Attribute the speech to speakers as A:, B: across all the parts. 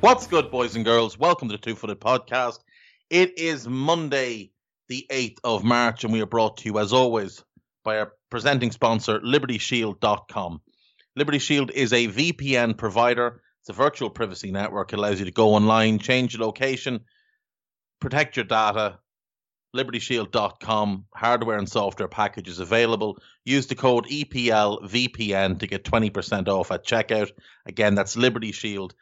A: What's good, boys and girls? Welcome to the Two Footed Podcast. It is Monday, the 8th of March, and we are brought to you, as always, by our presenting sponsor, LibertyShield.com. Liberty Shield is a VPN provider, it's a virtual privacy network. It allows you to go online, change your location, protect your data. LibertyShield.com, hardware and software packages available. Use the code EPLVPN to get 20% off at checkout. Again, that's LibertyShield.com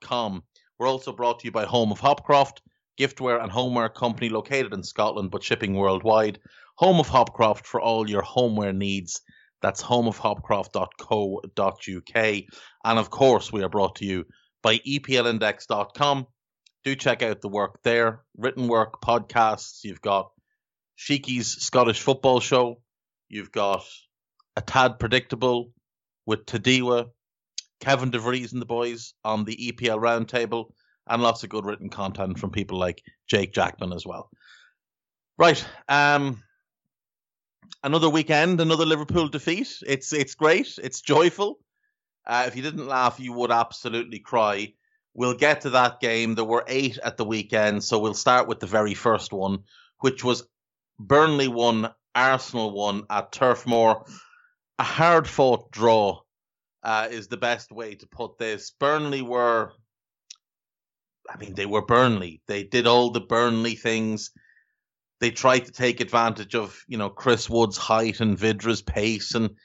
A: com. We're also brought to you by Home of Hopcroft, giftware and homeware company located in Scotland but shipping worldwide. Home of Hopcroft for all your homeware needs. That's homeofhopcroft.co.uk. And of course, we are brought to you by EPLindex.com. Do check out the work there written work, podcasts. You've got Sheiky's Scottish football show. You've got A Tad Predictable with Tadiwa. Kevin DeVries and the boys on the EPL roundtable, and lots of good written content from people like Jake Jackman as well. Right, um, another weekend, another Liverpool defeat. It's it's great. It's joyful. Uh, if you didn't laugh, you would absolutely cry. We'll get to that game. There were eight at the weekend, so we'll start with the very first one, which was Burnley one, Arsenal one at Turf Moor. A hard fought draw uh, is the best way to put this. Burnley were, I mean, they were Burnley. They did all the Burnley things. They tried to take advantage of, you know, Chris Wood's height and Vydra's pace. And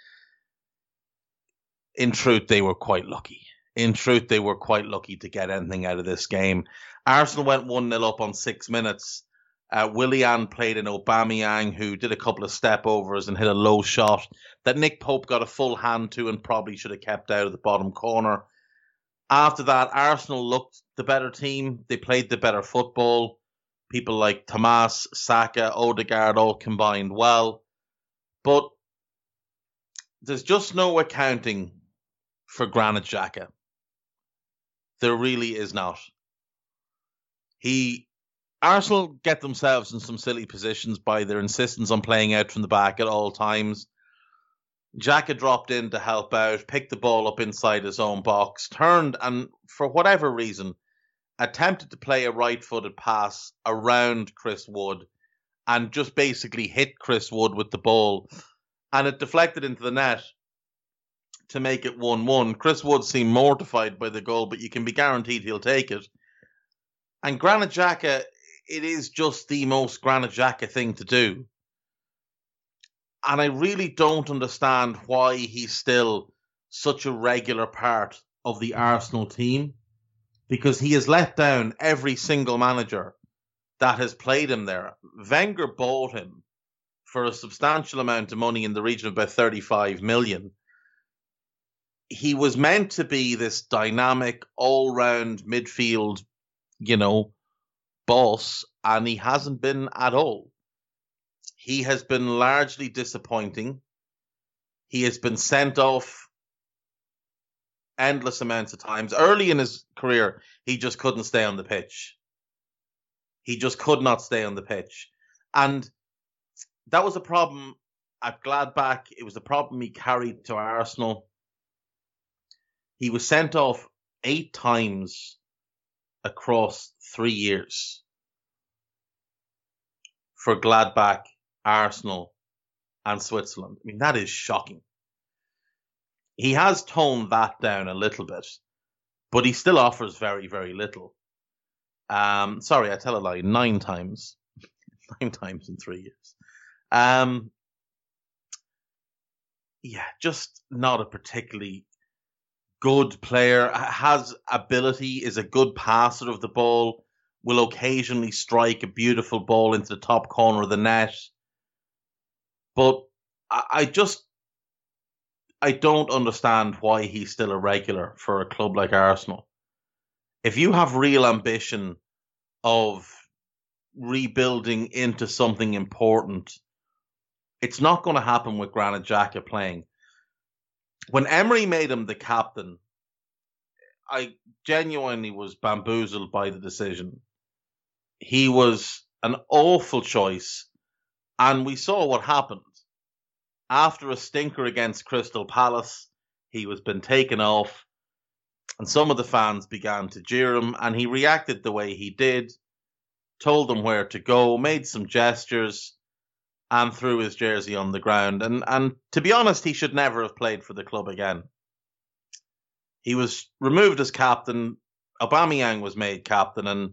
A: in truth, they were quite lucky. In truth, they were quite lucky to get anything out of this game. Arsenal went 1 0 up on six minutes. Uh, Willian played in Aubameyang, who did a couple of step overs and hit a low shot that Nick Pope got a full hand to and probably should have kept out of the bottom corner. After that, Arsenal looked the better team. They played the better football. People like Tomas, Saka, Odegaard all combined well. But there's just no accounting for Granit Xhaka. There really is not. He Arsenal get themselves in some silly positions by their insistence on playing out from the back at all times. Xhaka dropped in to help out, picked the ball up inside his own box, turned, and for whatever reason, attempted to play a right footed pass around Chris Wood and just basically hit Chris Wood with the ball. And it deflected into the net to make it 1 1. Chris Wood seemed mortified by the goal, but you can be guaranteed he'll take it. And Granit Xhaka it is just the most Granit Xhaka thing to do. And I really don't understand why he's still such a regular part of the Arsenal team because he has let down every single manager that has played him there. Wenger bought him for a substantial amount of money in the region of about 35 million. He was meant to be this dynamic, all round midfield, you know, boss, and he hasn't been at all. He has been largely disappointing. He has been sent off endless amounts of times. Early in his career, he just couldn't stay on the pitch. He just could not stay on the pitch. And that was a problem at Gladbach. It was a problem he carried to Arsenal. He was sent off eight times across three years for Gladbach, Arsenal, and Switzerland. I mean, that is shocking. He has toned that down a little bit, but he still offers very, very little. Um, sorry, I tell a lie. Nine times, nine times in three years. Um, yeah, just not a particularly good player, has ability, is a good passer of the ball, will occasionally strike a beautiful ball into the top corner of the net. But I, I just I don't understand why he's still a regular for a club like Arsenal. If you have real ambition of rebuilding into something important, it's not going to happen with Granit Xhaka playing. When Emery made him the captain, I genuinely was bamboozled by the decision. He was an awful choice, and we saw what happened after a stinker against Crystal Palace, he was been taken off, and some of the fans began to jeer him, and he reacted the way he did, told them where to go, made some gestures, and threw his jersey on the ground. And and to be honest, he should never have played for the club again. He was removed as captain. Aubameyang was made captain, and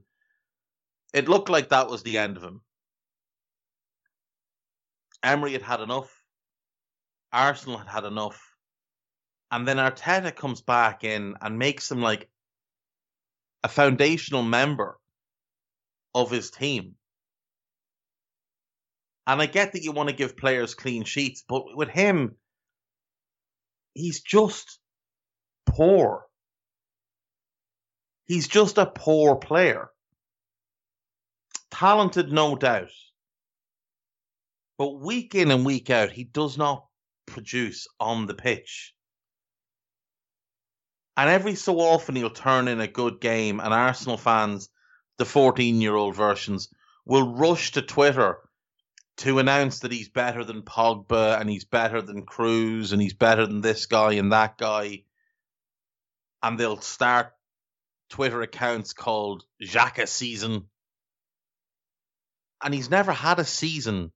A: it looked like that was the end of him. Emery had had enough. Arsenal had had enough. And then Arteta comes back in and makes him like a foundational member of his team. And I get that you want to give players clean sheets, but with him, he's just poor. He's just a poor player. Talented, no doubt. But week in and week out, he does not produce on the pitch. And every so often he'll turn in a good game, and Arsenal fans, the 14 year old versions, will rush to Twitter to announce that he's better than Pogba and he's better than Kroos and he's better than this guy and that guy. And they'll start Twitter accounts called Xhaka season. And he's never had a season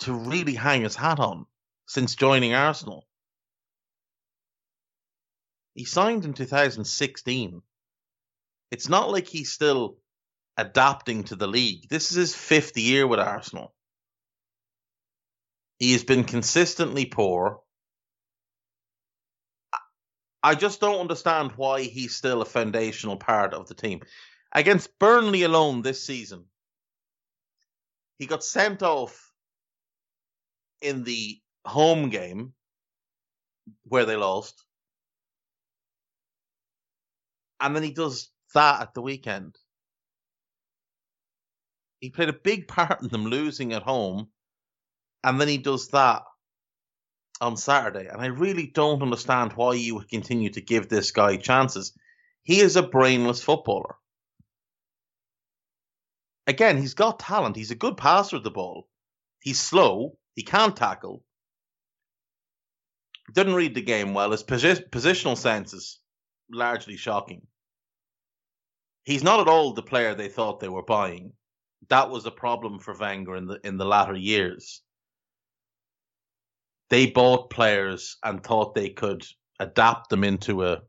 A: to really hang his hat on since joining Arsenal. He signed in 2016. It's not like he's still adapting to the league. This is his fifth year with Arsenal. He has been consistently poor. I just don't understand why he's still a foundational part of the team. Against Burnley alone this season, he got sent off in the home game where they lost. And then he does that at the weekend. He played a big part in them losing at home. And then he does that on Saturday. And I really don't understand why you would continue to give this guy chances. He is a brainless footballer. Again, he's got talent. He's a good passer of the ball. He's slow. He can't tackle. Didn't read the game well. His posi- positional sense is largely shocking. He's not at all the player they thought they were buying. That was a problem for Wenger in the in the latter years. They bought players and thought they could adapt them into a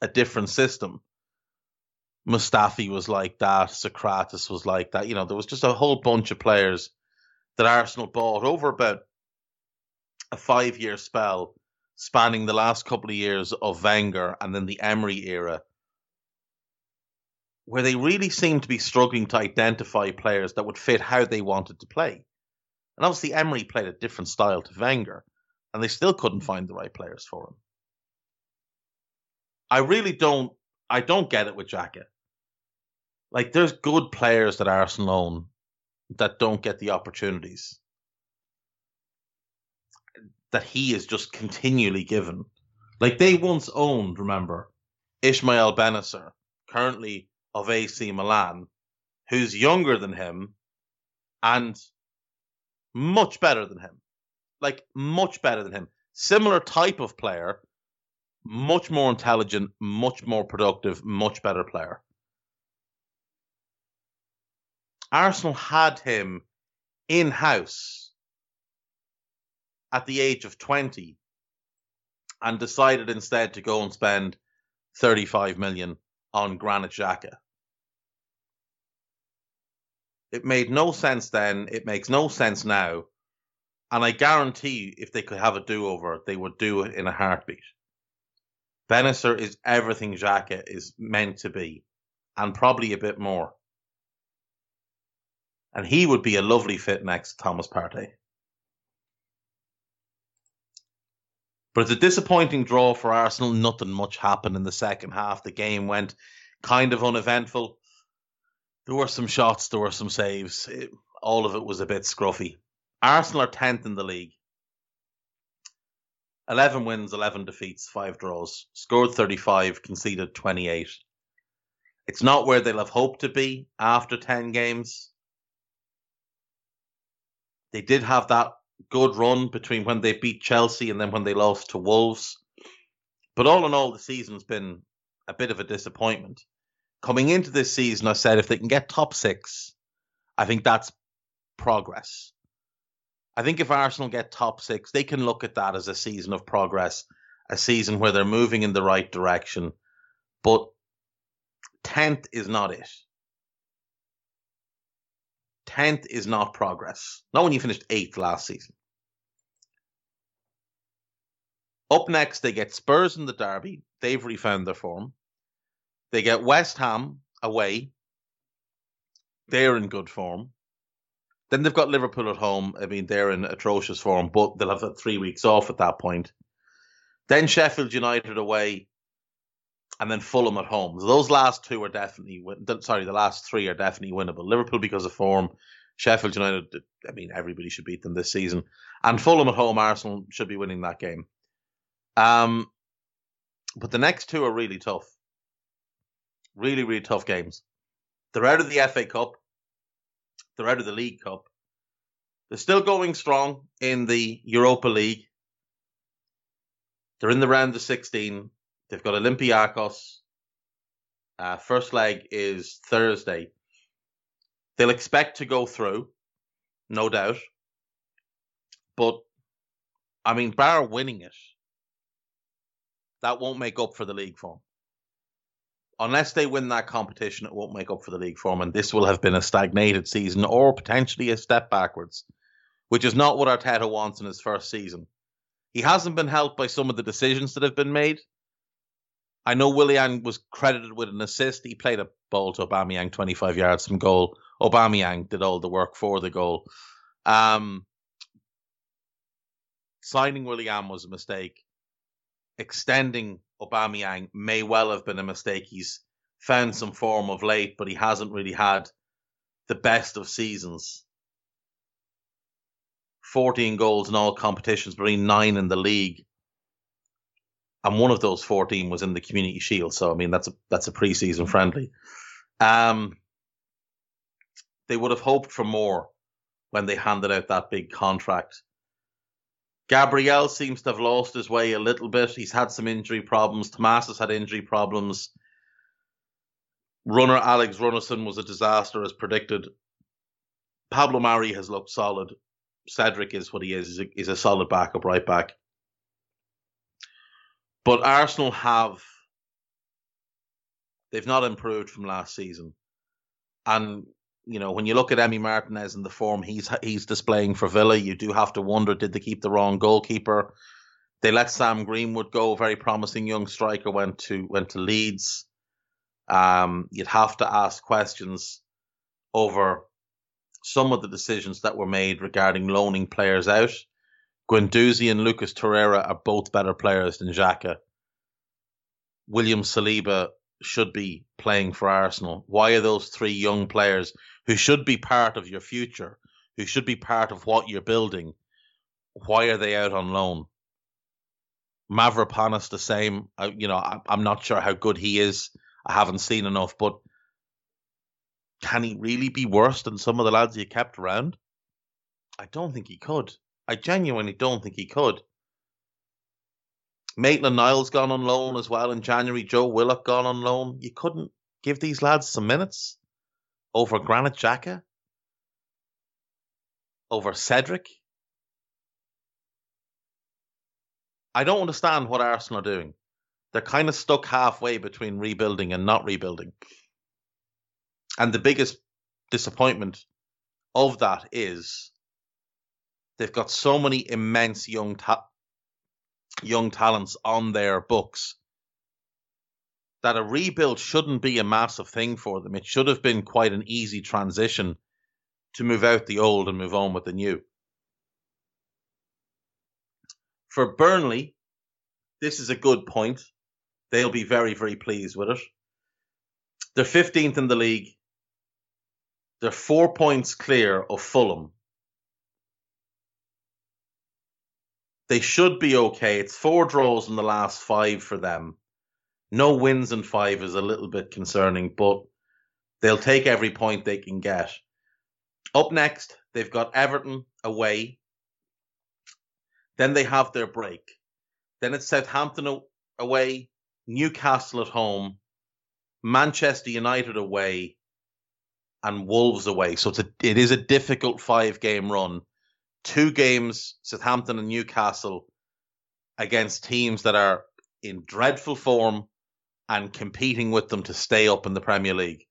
A: a different system. Mustafi was like that. Sokratis was like that. You know, there was just a whole bunch of players that Arsenal bought over about a five year spell spanning the last couple of years of Wenger and then the Emery era, where they really seemed to be struggling to identify players that would fit how they wanted to play. And obviously, Emery played a different style to Wenger, and they still couldn't find the right players for him. I really don't. I don't get it with Xhaka. Like, there's good players that Arsenal own that don't get the opportunities that he is just continually given. Like they once owned, remember, Ismael Bennacer, currently of AC Milan, who's younger than him and much better than him. Like much better than him. Similar type of player, much more intelligent, much more productive, much better player. Arsenal had him in house at the age of 20 and decided instead to go and spend 35 million on Granit Xhaka. It made no sense then, it makes no sense now, and I guarantee if they could have a do over, they would do it in a heartbeat. Bennacer is everything Xhaka is meant to be, and probably a bit more. And he would be a lovely fit next to Thomas Partey. But it's a disappointing draw for Arsenal. Nothing much happened in the second half. The game went kind of uneventful. There were some shots, there were some saves. It, all of it was a bit scruffy. Arsenal are 10th in the league. 11 wins, 11 defeats, 5 draws. Scored 35, conceded 28. It's not where they'll have hoped to be after 10 games. They did have that good run between when they beat Chelsea and then when they lost to Wolves. But all in all, the season's been a bit of a disappointment. Coming into this season, I said if they can get top six, I think that's progress. I think if Arsenal get top six, they can look at that as a season of progress, a season where they're moving in the right direction. But 10th is not it. 10th is not progress. Not when you finished 8th last season. Up next, they get Spurs in the Derby. They've refound their form. They get West Ham away. They're in good form. Then they've got Liverpool at home. I mean, they're in atrocious form, but they'll have three weeks off at that point. Then Sheffield United away, and then Fulham at home. Those last two are definitely sorry, the last three are definitely winnable. Liverpool because of form, Sheffield United. I mean, everybody should beat them this season, and Fulham at home. Arsenal should be winning that game. Um, but the next two are really tough. Really, really tough games. They're out of the FA Cup. They're out of the League Cup. They're still going strong in the Europa League. They're in the round of 16. They've got Olympiacos. Uh, first leg is Thursday. They'll expect to go through, no doubt. But, I mean, bar winning it, that won't make up for the league form. Unless they win that competition, it won't make up for the league form, and this will have been a stagnated season or potentially a step backwards, which is not what Arteta wants in his first season. He hasn't been helped by some of the decisions that have been made. I know Willian was credited with an assist. He played a ball to Aubameyang 25 yards from goal. Aubameyang did all the work for the goal. Um, signing Willian was a mistake. Extending Aubameyang may well have been a mistake. He's found some form of late, but he hasn't really had the best of seasons. 14 goals in all competitions, but only nine in the league and one of those 14 was in the Community Shield. So I mean that's a that's a preseason friendly. Um, they would have hoped for more when they handed out that big contract. Gabriel seems to have lost his way a little bit. He's had some injury problems. Tomas has had injury problems. Runner Alex Runarsson was a disaster as predicted. Pablo Mari has looked solid. Cedric is what he is. He's a, he's a solid backup right back. But Arsenal have they've not improved from last season, and you know when you look at Emi Martinez and the form he's he's displaying for Villa, you do have to wonder did they keep the wrong goalkeeper? They let Sam Greenwood go, a very promising young striker, went to went to Leeds. Um, you'd have to ask questions over some of the decisions that were made regarding loaning players out. Guendouzi and Lucas Torreira are both better players than Xhaka. William Saliba should be playing for Arsenal. Why are those three young players who should be part of your future, who should be part of what you're building, why are they out on loan? Mavropanos the same. I, you know, I, I'm not sure how good he is. I haven't seen enough, but can he really be worse than some of the lads you kept around? I don't think he could. I genuinely don't think he could. Maitland Niles gone on loan as well in January. Joe Willock gone on loan. You couldn't give these lads some minutes over Granit Xhaka, over Cedric. I don't understand what Arsenal are doing. They're kind of stuck halfway between rebuilding and not rebuilding. And the biggest disappointment of that is they've got so many immense young ta- young talents on their books that a rebuild shouldn't be a massive thing for them. It should have been quite an easy transition to move out the old and move on with the new. For Burnley, this is a good point. They'll be very, very pleased with it. They're 15th in the league. They're four points clear of Fulham. They should be okay. It's four draws in the last five for them. No wins in five is a little bit concerning, but they'll take every point they can get. Up next, they've got Everton away. Then they have their break. Then it's Southampton away, Newcastle at home, Manchester United away, and Wolves away. So it's a, it is a difficult five game run. Two games, Southampton and Newcastle, against teams that are in dreadful form and competing with them to stay up in the Premier League.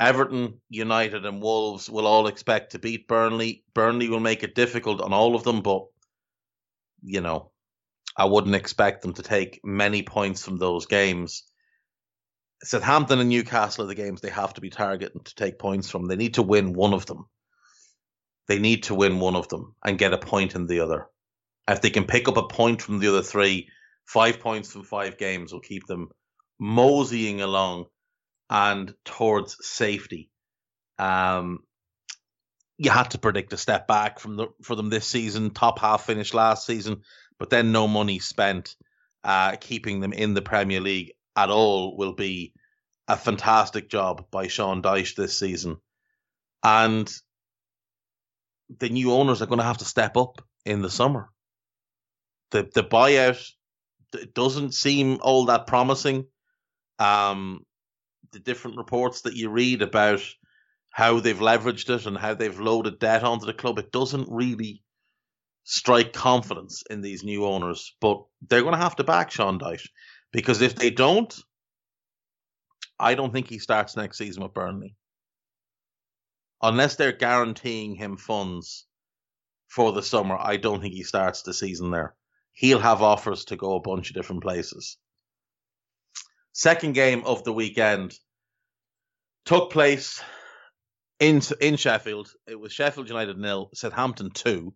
A: Everton, United, and Wolves will all expect to beat Burnley. Burnley will make it difficult on all of them, but you know, I wouldn't expect them to take many points from those games. Southampton and Newcastle are the games they have to be targeting to take points from. They need to win one of them. They need to win one of them and get a point in the other. If they can pick up a point from the other three, five points from five games will keep them moseying along and towards safety. Um, you had to predict a step back from the for them this season. Top half finish last season, but then no money spent uh, keeping them in the Premier League at all will be a fantastic job by Sean Dyche this season, and the new owners are going to have to step up in the summer. The the buyout doesn't seem all that promising. Um, the different reports that you read about how they've leveraged it and how they've loaded debt onto the club, it doesn't really strike confidence in these new owners. But they're going to have to back Sean Dyche because if they don't, I don't think he starts next season with Burnley. Unless they're guaranteeing him funds for the summer, I don't think he starts the season there. He'll have offers to go a bunch of different places. Second game of the weekend took place in in Sheffield. It was Sheffield United nil, Southampton two.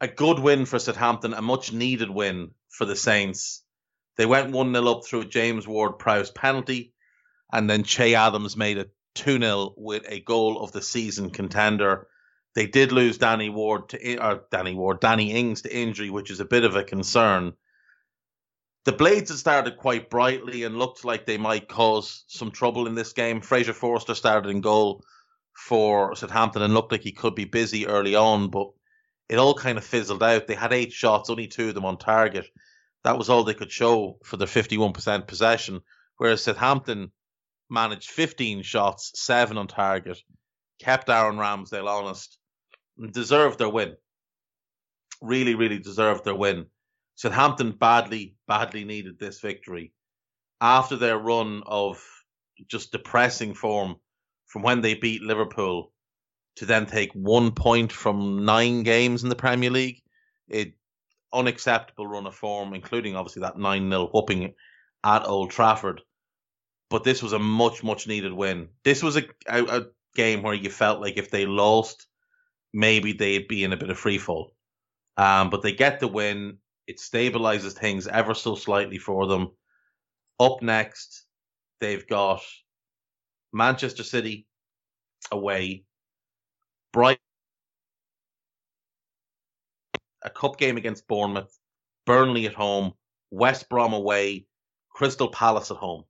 A: A good win for Southampton, a much needed win for the Saints. They went one 0 up through James Ward Prowse penalty, and then Che Adams made it two 0 with a goal of the season contender. They did lose Danny Ward to or Danny Ward, Danny Ings to injury, which is a bit of a concern the Blades had started quite brightly and looked like they might cause some trouble in this game. Fraser Forster started in goal for Southampton and looked like he could be busy early on, but it all kind of fizzled out. They had eight shots, only two of them on target. That was all they could show for their 51% possession, whereas Southampton managed 15 shots, seven on target, kept Aaron Ramsdale honest, and deserved their win. Really, really deserved their win. Southampton badly, badly needed this victory after their run of just depressing form from when they beat Liverpool to then take one point from nine games in the Premier League. It unacceptable run of form, including obviously that 9 0 whooping at Old Trafford. But this was a much, much needed win. This was a, a, a game where you felt like if they lost, maybe they'd be in a bit of free fall. Um, but they get the win. It stabilizes things ever so slightly for them. Up next, they've got Manchester City away, Bright, a cup game against Bournemouth, Burnley at home, West Brom away, Crystal Palace at home.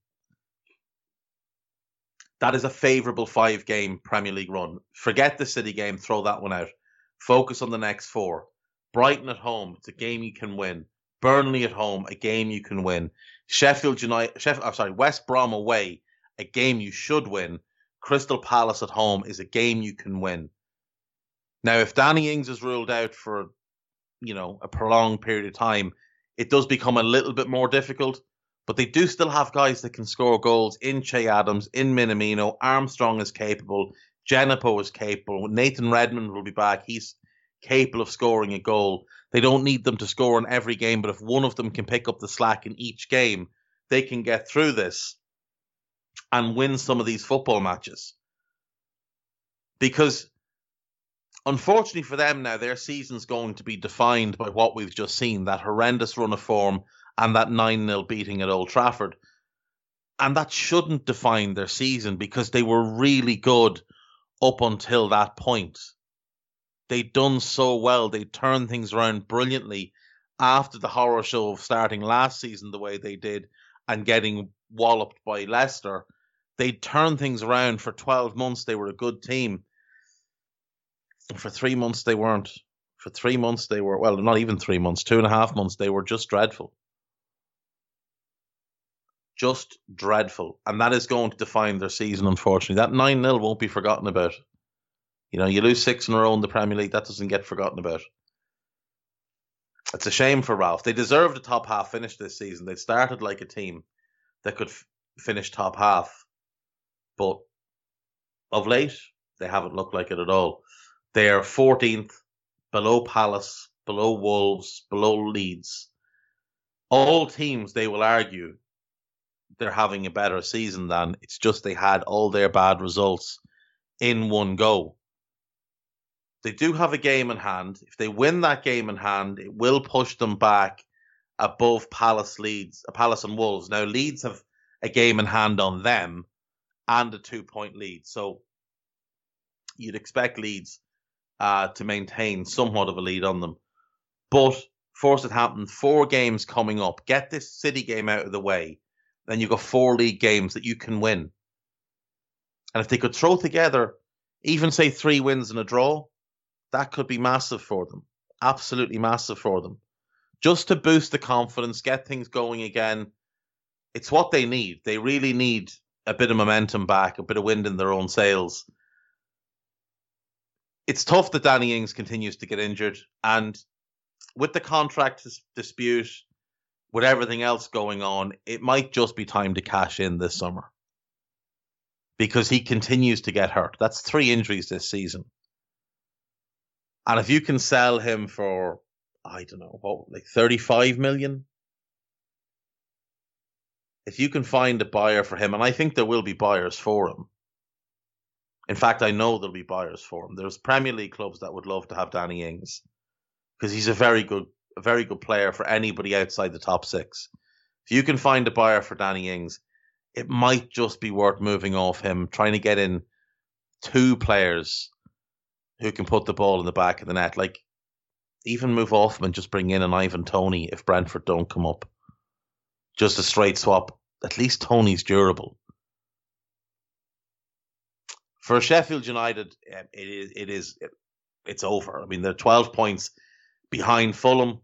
A: That is a favourable five game Premier League run. Forget the City game, throw that one out. Focus on the next four. Brighton at home, it's a game you can win. Burnley at home, a game you can win. Sheffield United, Sheffield, I'm sorry, West Brom away, a game you should win. Crystal Palace at home is a game you can win. Now, if Danny Ings is ruled out for, you know, a prolonged period of time, it does become a little bit more difficult. But they do still have guys that can score goals in Che Adams, in Minamino. Armstrong is capable. Djenepo is capable. Nathan Redmond will be back. He's capable of scoring a goal. They don't need them to score in every game, but if one of them can pick up the slack in each game, they can get through this and win some of these football matches. Because unfortunately for them now, their season's going to be defined by what we've just seen that horrendous run of form and that 9 0 beating at Old Trafford. And that shouldn't define their season because they were really good up until that point. They'd done so well, they turned things around brilliantly after the horror show of starting last season the way they did and getting walloped by Leicester. They turned things around for 12 months. They were a good team. For three months, they weren't. For three months, they were, well, not even three months, two and a half months, they were just dreadful. Just dreadful. And that is going to define their season, unfortunately. That 9 0 won't be forgotten about. You know, you lose six in a row in the Premier League, that doesn't get forgotten about. It's a shame for Ralph. They deserved a top half finish this season. They started like a team that could f- finish top half, but of late they haven't looked like it at all. They are 14th, below Palace, below Wolves, below Leeds. All teams, they will argue, they're having a better season than. It's just they had all their bad results in one go. They do have a game in hand. If they win that game in hand, it will push them back above Palace Leeds, uh, Palace and Wolves. Now Leeds have a game in hand on them and a two point lead. So you'd expect Leeds uh, to maintain somewhat of a lead on them. But force it happened. four games coming up. Get this City game out of the way. Then you've got four league games that you can win. And if they could throw together even say three wins and a draw, that could be massive for them. Absolutely massive for them. Just to boost the confidence, get things going again. It's what they need. They really need a bit of momentum back, a bit of wind in their own sails. It's tough that Danny Ings continues to get injured, and with the contract dispute, with everything else going on, it might just be time to cash in this summer because he continues to get hurt. That's three injuries this season. And if you can sell him for, I don't know, what, like 35 million? If you can find a buyer for him, and I think there will be buyers for him. In fact, I know there'll be buyers for him. There's Premier League clubs that would love to have Danny Ings because he's a very good, a very good player for anybody outside the top six. If you can find a buyer for Danny Ings, it might just be worth moving off him, trying to get in two players who can put the ball in the back of the net. Like, even move off him and just bring in an Ivan Toney if Brentford don't come up. Just a straight swap. At least Toney's durable. For Sheffield United, um, it is it is it's over. I mean, they're 12 points behind Fulham.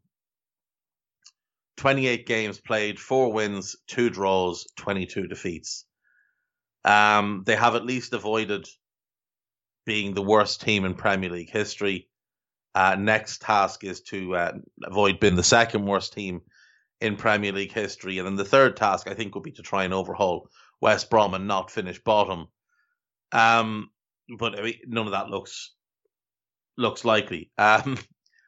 A: 28 games played, four wins, two draws, 22 defeats. Um, they have at least avoided being the worst team in Premier League history. Uh, next task is to uh, avoid being the second worst team in Premier League history, and then the third task I think would be to try and overhaul West Brom and not finish bottom. Um, but I mean, none of that looks looks likely. Um,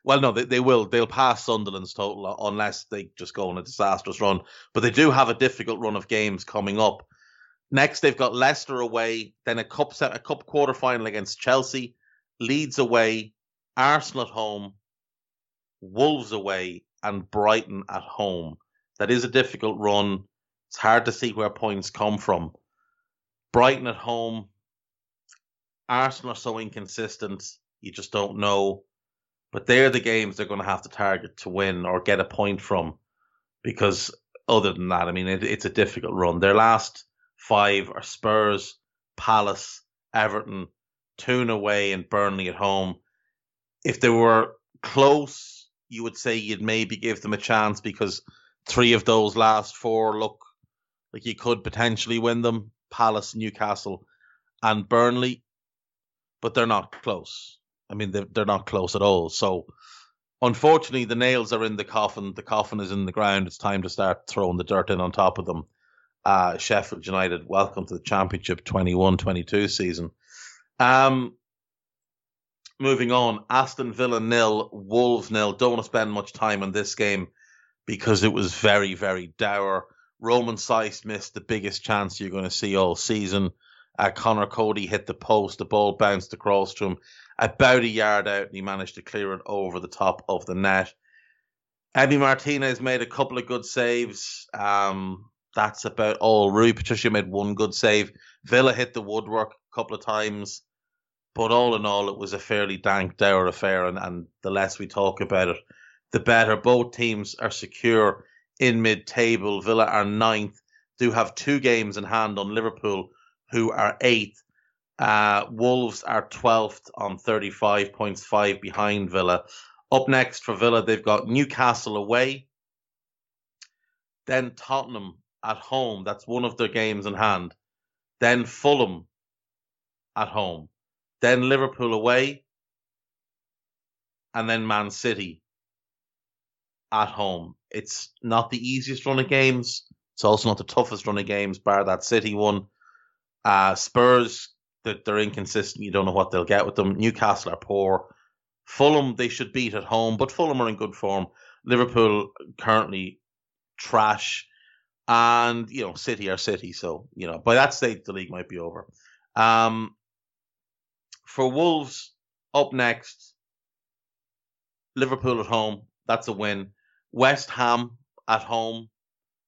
A: well, no, they, they will. They'll pass Sunderland's total unless they just go on a disastrous run. But they do have a difficult run of games coming up. Next, they've got Leicester away, then a cup set, a cup quarter final against Chelsea, Leeds away, Arsenal at home, Wolves away, and Brighton at home. That is a difficult run. It's hard to see where points come from. Brighton at home, Arsenal are so inconsistent, you just don't know. But they're the games they're going to have to target to win or get a point from. Because other than that, I mean, it, it's a difficult run. Their last five are Spurs, Palace, Everton, Toon away, and Burnley at home. If they were close, you would say you'd maybe give them a chance because three of those last four look like you could potentially win them Palace, Newcastle, and Burnley, but they're not close. I mean, they're, they're not close at all. So, unfortunately, the nails are in the coffin. The coffin is in the ground. It's time to start throwing the dirt in on top of them uh, Sheffield United. Welcome to the Championship 21 22 season. Um, moving on, Aston Villa nil, Wolves nil. Don't want to spend much time on this game because it was very, very dour. Romain Saïss missed the biggest chance you're going to see all season. Uh, Conor Coady hit the post, the ball bounced across to him about a yard out, and he managed to clear it over the top of the net. Emi Martinez made a couple of good saves. Um, that's about all. Rui Patrício made one good save. Villa hit the woodwork a couple of times. But all in all, it was a fairly dank, dour affair, and, and the less we talk about it, the better. Both teams are secure in mid table. Villa are ninth, do have two games in hand on Liverpool, who are eighth. Uh, Wolves are 12th on 35 points, five behind Villa. Up next for Villa, they've got Newcastle away, then Tottenham at home. That's one of their games in hand. Then Fulham at home then Liverpool away, and then Man City at home. It's not the easiest run of games. It's also not the toughest run of games, bar that City one. Uh, Spurs, they're, they're inconsistent. You don't know what they'll get with them. Newcastle are poor. Fulham, they should beat at home, but Fulham are in good form. Liverpool currently trash. And, you know, City are City. So, you know, by that stage, the league might be over. Um, for Wolves, up next, Liverpool at home. That's a win. West Ham at home.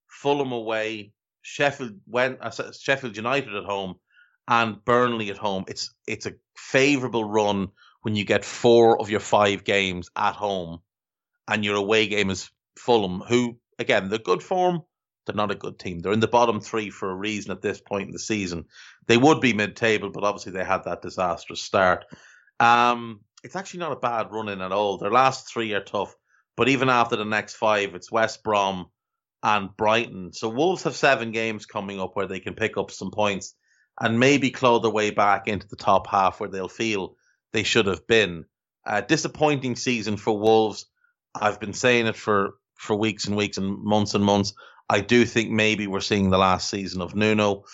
A: Fulham away. Sheffield went uh, Sheffield United at home, and Burnley at home. It's it's a favourable run when you get four of your five games at home, and your away game is Fulham, who again they're good form. They're not a good team. They're in the bottom three for a reason at this point in the season. They would be mid-table, but obviously they had that disastrous start. Um, it's actually not a bad run in at all. Their last three are tough, but even after the next five, it's West Brom and Brighton. So Wolves have seven games coming up where they can pick up some points and maybe claw their way back into the top half where they'll feel they should have been. A disappointing season for Wolves. I've been saying it for for weeks and weeks and months and months. I do think maybe we're seeing the last season of Nuno.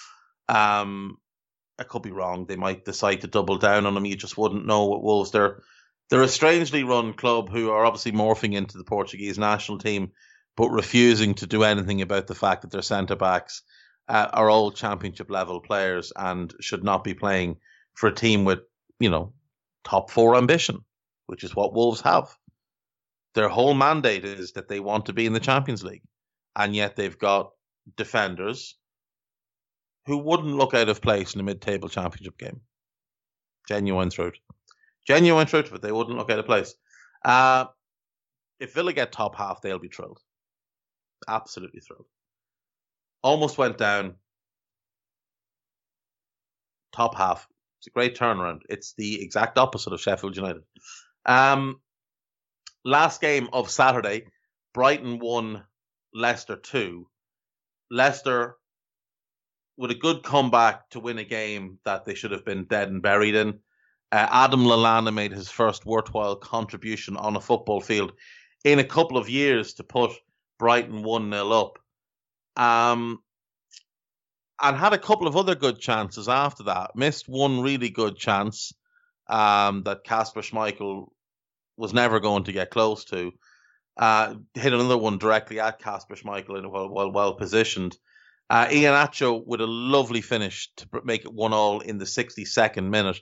A: Um, I could be wrong. They might decide to double down on him. You just wouldn't know what Wolves. They're they're a strangely run club who are obviously morphing into the Portuguese national team, but refusing to do anything about the fact that their centre backs uh, are all championship level players and should not be playing for a team with you know top four ambition, which is what Wolves have. Their whole mandate is that they want to be in the Champions League and yet they've got defenders who wouldn't look out of place in a mid-table championship game. Genuine truth, genuine truth, but they wouldn't look out of place. Uh, if Villa get top half, they'll be thrilled, absolutely thrilled. Almost went down. Top half. It's a great turnaround. It's the exact opposite of Sheffield United. Um, last game of Saturday, Brighton won Leicester 2. Leicester with a good comeback to win a game that they should have been dead and buried in. Uh, Adam Lallana made his first worthwhile contribution on a football field in a couple of years to put Brighton 1 0 up. Um, and had a couple of other good chances after that. Missed one really good chance um, that Kasper Schmeichel was never going to get close to. Uh, hit another one directly at Kasper Schmeichel and well, well, well positioned. Uh, Iheanacho with a lovely finish to make it one all in the 62nd minute.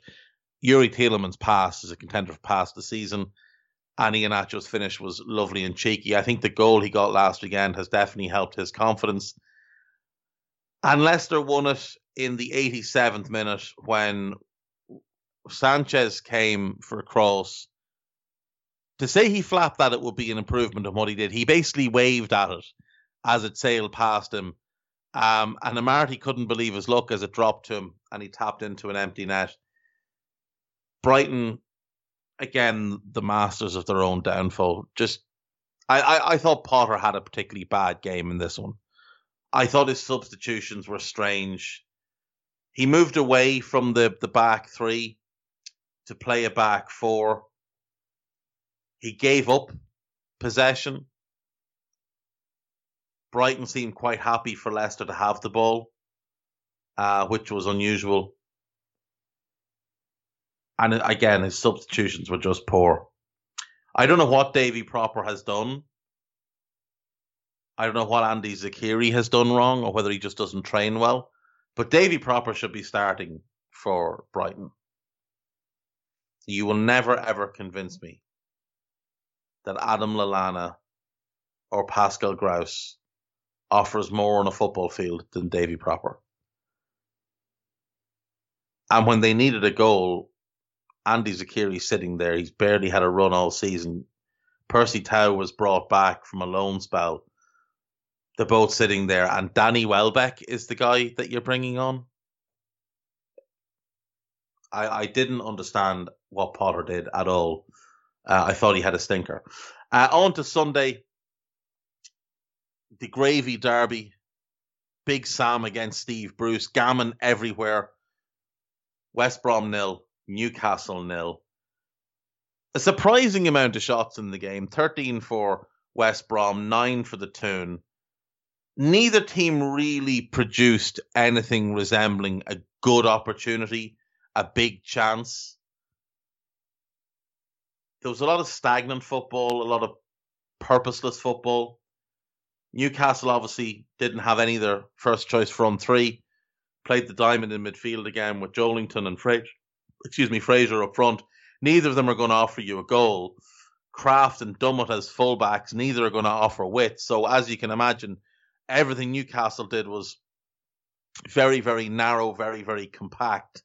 A: Youri Tielemans' pass is a contender for pass the season, and Iheanacho's finish was lovely and cheeky. I think the goal he got last weekend has definitely helped his confidence. And Leicester won it in the 87th minute when Sanchez came for a cross to say he flapped that it would be an improvement on what he did. He basically waved at it as it sailed past him. Um, and Amartey couldn't believe his luck as it dropped to him and he tapped into an empty net. Brighton, again, the masters of their own downfall. Just, I, I, I thought Potter had a particularly bad game in this one. I thought his substitutions were strange. He moved away from the, the back three to play a back four he gave up possession. Brighton seemed quite happy for Leicester to have the ball, uh, which was unusual. And again, his substitutions were just poor. I don't know what Davy Pröpper has done, I don't know what Andi Zeqiri has done wrong or whether he just doesn't train well. But Davy Pröpper should be starting for Brighton. You will never ever convince me that Adam Lallana or Pascal Gross offers more on a football field than Davy Pröpper. And when they needed a goal, Andi Zeqiri sitting there. He's barely had a run all season. Percy Tau was brought back from a loan spell. They're both sitting there, and Danny Welbeck is the guy that you're bringing on. I, I didn't understand what Potter did at all. Uh, I thought he had a stinker. Uh, on to Sunday, the Gravy Derby. Big Sam against Steve Bruce. Gammon everywhere. West Brom nil. Newcastle nil. A surprising amount of shots in the game 13 for West Brom, 9 for the Toon. Neither team really produced anything resembling a good opportunity, a big chance. There was a lot of stagnant football, a lot of purposeless football. Newcastle obviously didn't have any of their first choice front three. Played the diamond in midfield again with Joelinton and Fraser excuse me, Fraser up front. Neither of them are going to offer you a goal. Krafth and Dummett as fullbacks, neither are going to offer width. So as you can imagine, everything Newcastle did was very, very narrow, very, very compact.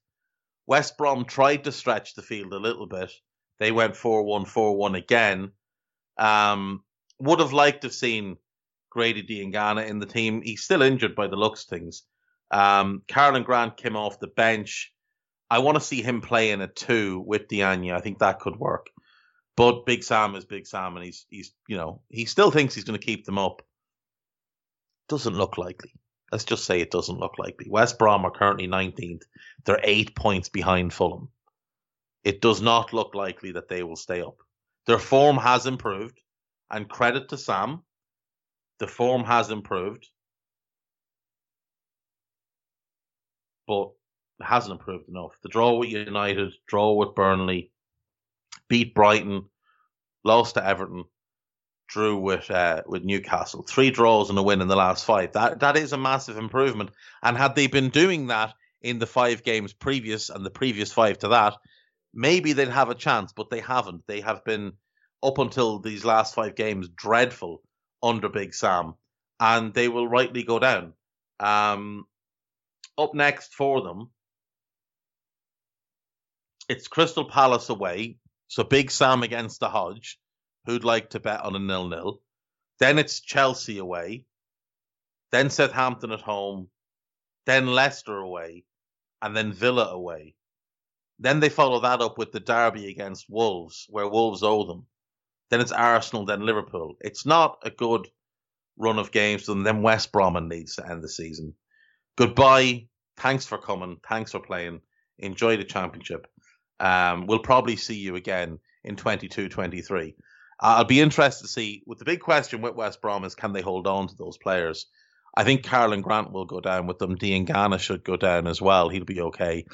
A: West Brom tried to stretch the field a little bit. They went 4 1 4 1 again. Um, would have liked to have seen Grady Diangana in the team. He's still injured by the looks things. Um, Karlan Grant came off the bench. I want to see him play in a two with Diagne. I think that could work. But Big Sam is Big Sam, and he's he's you know he still thinks he's going to keep them up. Doesn't look likely. Let's just say it doesn't look likely. West Brom are currently 19th. They're eight points behind Fulham. It does not look likely that they will stay up. Their form has improved, and credit to Sam. The form has improved, but hasn't improved enough. The draw with United, draw with Burnley, beat Brighton, lost to Everton, drew with uh, with Newcastle. Three draws and a win in the last five. That that is a massive improvement. And had they been doing that in the five games previous and the previous five to that, maybe they'd have a chance. But they haven't. They have been up until these last five games dreadful under Big Sam, and they will rightly go down. Um, up next for them it's Crystal Palace away. So Big Sam against the Hodge, who'd like to bet on a nil nil. Then it's Chelsea away. Then Southampton at home. Then Leicester away. And then Villa away. Then they follow that up with the derby against Wolves, where Wolves owe them. Then it's Arsenal, then Liverpool. It's not a good run of games them. Then West Brom needs to end the season. Goodbye. Thanks for coming. Thanks for playing. Enjoy the championship. Um, we'll probably see you again in 22 23. I'll be interested to see. With the big question with West Brom is can they hold on to those players? I think Karlan Grant will go down with them. Diangana should go down as well. He'll be okay.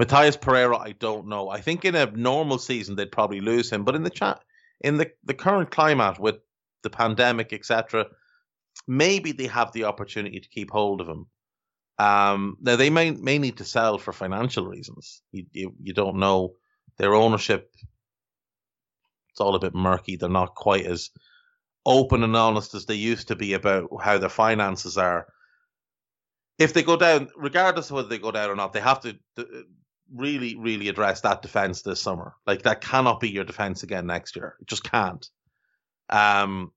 A: Matheus Pereira, I don't know. I think in a normal season they'd probably lose him, but in the chat, in the, the current climate with the pandemic, etc., maybe they have the opportunity to keep hold of him. Um, now they may may need to sell for financial reasons. You, you you don't know their ownership. It's all a bit murky. They're not quite as open and honest as they used to be about how their finances are. If they go down, regardless of whether they go down or not, they have to really, really address that defense this summer. Like that cannot be your defense again next year. It just can't. Um,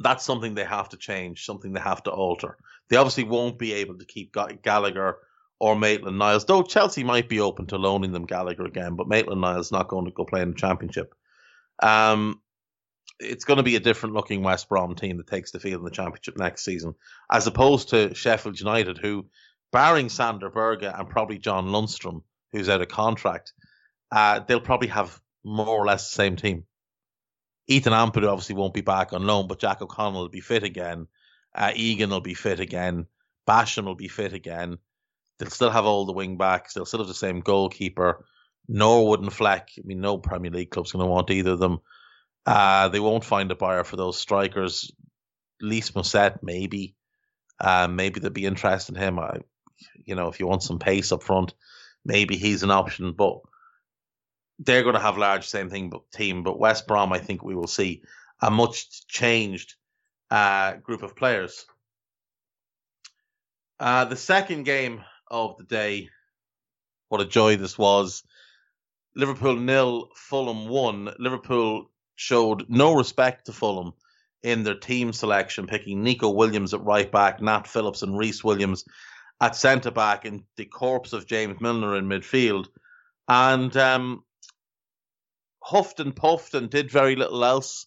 A: that's something they have to change, something they have to alter. They obviously won't be able to keep Gallagher or Maitland Niles, though Chelsea might be open to loaning them Gallagher again, but Maitland Niles is not going to go play in the Championship. Um, it's going to be a different looking West Brom team that takes the field in the Championship next season, as opposed to Sheffield United, who, barring Sander Berge and probably John Lundstram, who's out of contract, uh, they'll probably have more or less the same team. Ethan Ampadu obviously won't be back on loan, but Jack O'Connell will be fit again. Uh, Egan will be fit again. Basham will be fit again. They'll still have all the wing backs. They'll still have the same goalkeeper. Norwood and Fleck. I mean, no Premier League club's going to want either of them. Uh, they won't find a buyer for those strikers. Lys Mousset, maybe. Um, maybe they'd be interested in him. I, you know, if you want some pace up front, maybe he's an option. But they're going to have large same thing team. But West Brom, I think we will see a much changed uh, group of players. Uh, the second game of the day, what a joy this was. Liverpool nil, Fulham one. Liverpool showed no respect to Fulham in their team selection, picking Neco Williams at right back, Nat Phillips and Rhys Williams at centre back, and the corpse of James Milner in midfield. And um, huffed and puffed and did very little else.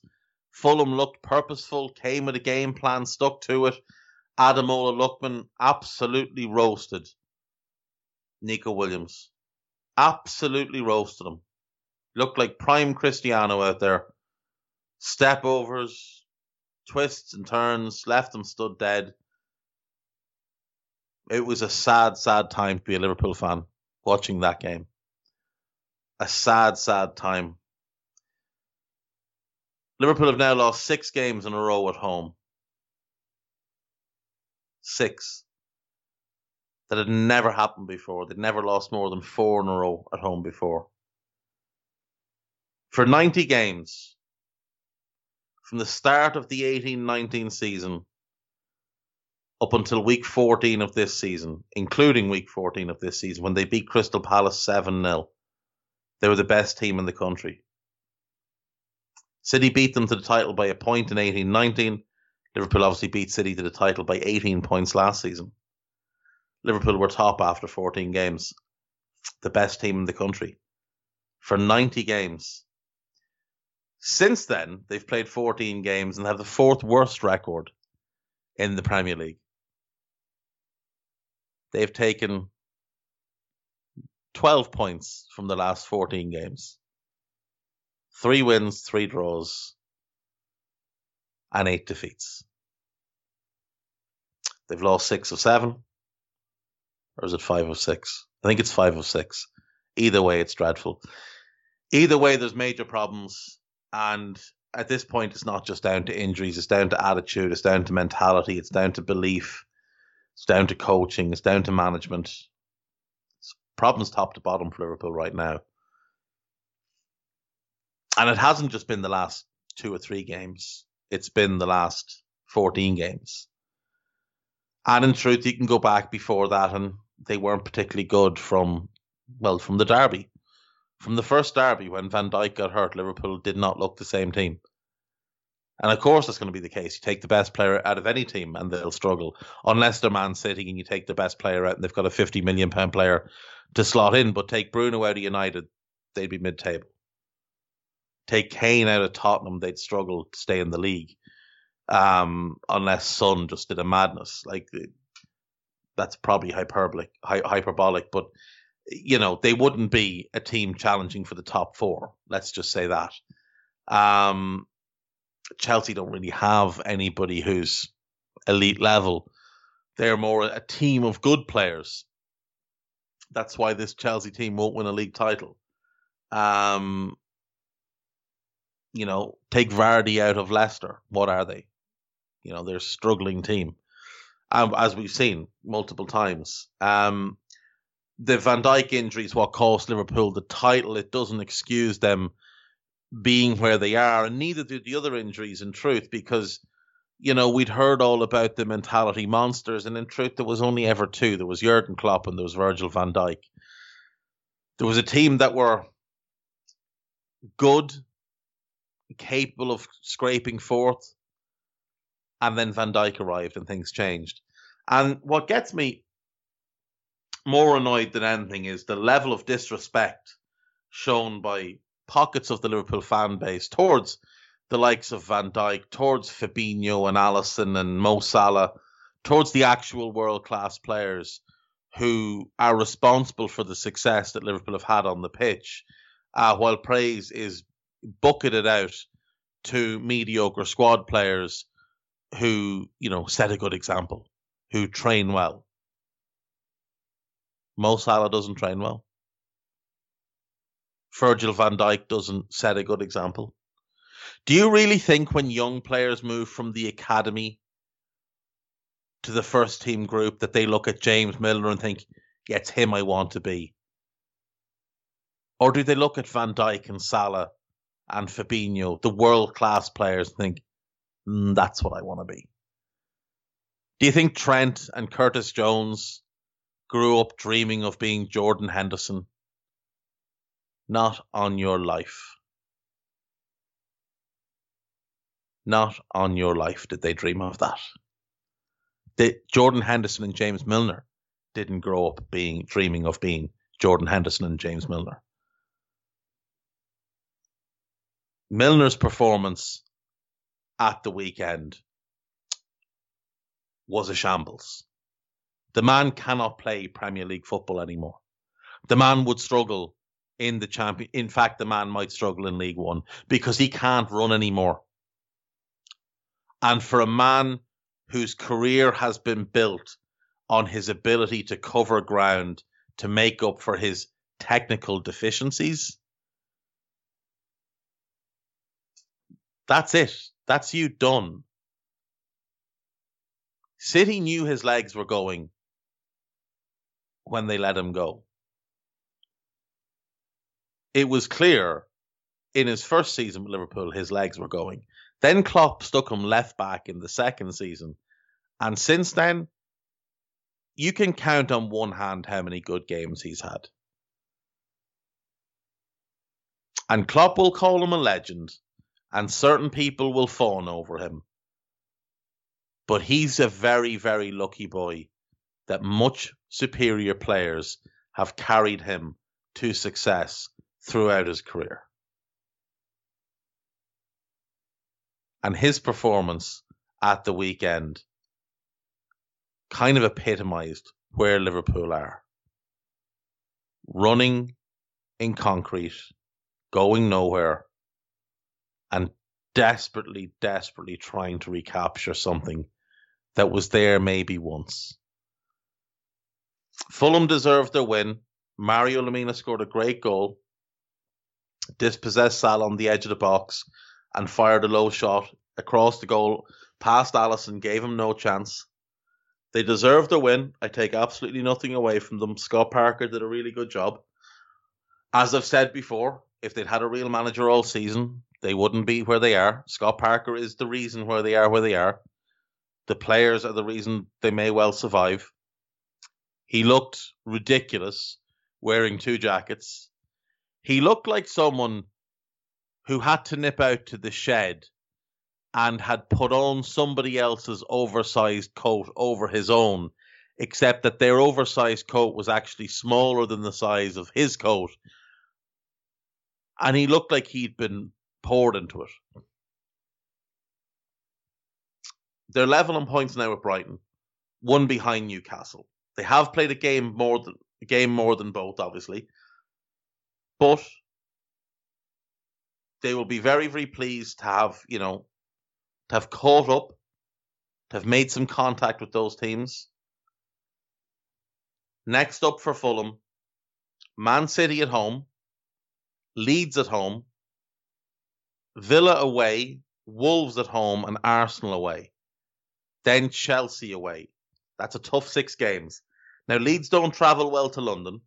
A: Fulham looked purposeful, came with a game plan, stuck to it. Ademola Lookman absolutely roasted Neco Williams. Absolutely roasted him. Looked like prime Cristiano out there. Step overs, twists and turns, left him stood dead. It was a sad, sad time to be a Liverpool fan watching that game. A sad, sad time. Liverpool have now lost six games in a row at home. Six. That had never happened before. They'd never lost more than four in a row at home before. For 90 games, from the start of the 18 19 season up until week 14 of this season, including week 14 of this season, when they beat Crystal Palace 7 0. They were the best team in the country. City beat them to the title by a point in 18 19. Liverpool obviously beat City to the title by 18 points last season. Liverpool were top after 14 games, the best team in the country for 90 games. Since then, they've played 14 games and have the fourth worst record in the Premier League. They've taken 12 points from the last 14 games. Three wins, three draws, and eight defeats. They've lost six of seven. Or is it five of six? I think it's five of six. Either way, it's dreadful. Either way, there's major problems. And at this point, it's not just down to injuries, it's down to attitude, it's down to mentality, it's down to belief, it's down to coaching, it's down to management. It's problems top to bottom for Liverpool right now. And it hasn't just been the last two or three games, it's been the last 14 games. And in truth, you can go back before that, and they weren't particularly good from, well, from the derby. From the first derby, when Van Dijk got hurt, Liverpool did not look the same team. And of course, that's going to be the case. You take the best player out of any team, and they'll struggle. Unless they're Man City, and you take the best player out, and they've got a fifty million pound player to slot in. But take Bruno out of United, they'd be mid-table. Take Kane out of Tottenham, they'd struggle to stay in the league. Um, unless Son just did a madness, like that's probably hyperbolic, hyperbolic, but you know, they wouldn't be a team challenging for the top four. Let's just say that. Um, Chelsea don't really have anybody who's elite level. They're more a team of good players. That's why this Chelsea team won't win a league title. Um, you know, take Vardy out of Leicester. What are they? You know, they're a struggling team, um, as we've seen multiple times. Um, the Van Dijk injury is what cost Liverpool the title. It doesn't excuse them being where they are, and neither do the other injuries, in truth, because you know we'd heard all about the mentality monsters, and in truth, there was only ever two. There was Jurgen Klopp and there was Virgil Van Dijk. There was a team that were good, capable of scraping fourth, and then Van Dijk arrived and things changed. And what gets me more annoyed than anything is the level of disrespect shown by pockets of the Liverpool fan base towards the likes of Van Dijk, towards Fabinho and Alisson and Mo Salah, towards the actual world class players who are responsible for the success that Liverpool have had on the pitch, uh, while praise is bucketed out to mediocre squad players who, you know, set a good example, who train well. Mo Salah doesn't train well. Virgil van Dijk doesn't set a good example. Do you really think when young players move from the academy to the first team group that they look at James Milner and think, yeah, it's him I want to be? Or do they look at Van Dijk and Salah and Fabinho, the world class players, think, mm, that's what I want to be? Do you think Trent and Curtis Jones grew up dreaming of being Jordan Henderson? Not on your life. Not on your life did they dream of that. Jordan Henderson and James Milner didn't grow up being dreaming of being Jordan Henderson and James Milner. Milner's performance at the weekend was a shambles. The man cannot play Premier League football anymore. The man would struggle in the champion. In fact, the man might struggle in League One because he can't run anymore. And for a man whose career has been built on his ability to cover ground to make up for his technical deficiencies, that's it. That's you done. City knew his legs were going when they let him go. It was clear in his first season with Liverpool, his legs were going. Then Klopp stuck him left back in the second season. And since then, you can count on one hand how many good games he's had. And Klopp will call him a legend, and certain people will fawn over him. But he's a very, very lucky boy that much superior players have carried him to success throughout his career. and his performance at the weekend kind of epitomized where Liverpool are. Running in concrete, going nowhere, and desperately, desperately trying to recapture something that was there maybe once. Fulham deserved their win. Mario Lemina scored a great goal, dispossessed Sal on the edge of the box, and fired a low shot across the goal past Alisson, gave him no chance. They deserved the win. I take absolutely nothing away from them. Scott Parker did a really good job. As I've said before, if they'd had a real manager all season, they wouldn't be where they are. Scott Parker is the reason where they are where they are. The players are the reason they may well survive. He looked ridiculous wearing two jackets. He looked like someone who had to nip out to the shed and had put on somebody else's oversized coat over his own, except that their oversized coat was actually smaller than the size of his coat. And he looked like he'd been poured into it. They're level on points now with Brighton, one behind Newcastle. They have played a game more than a game more than both, obviously. But they will be very, very pleased to have, you know, to have caught up, to have made some contact with those teams. Next up for Fulham, Man City at home, Leeds at home, Villa away, Wolves at home, and Arsenal away. Then Chelsea away. That's a tough six games. Now, Leeds don't travel well to London.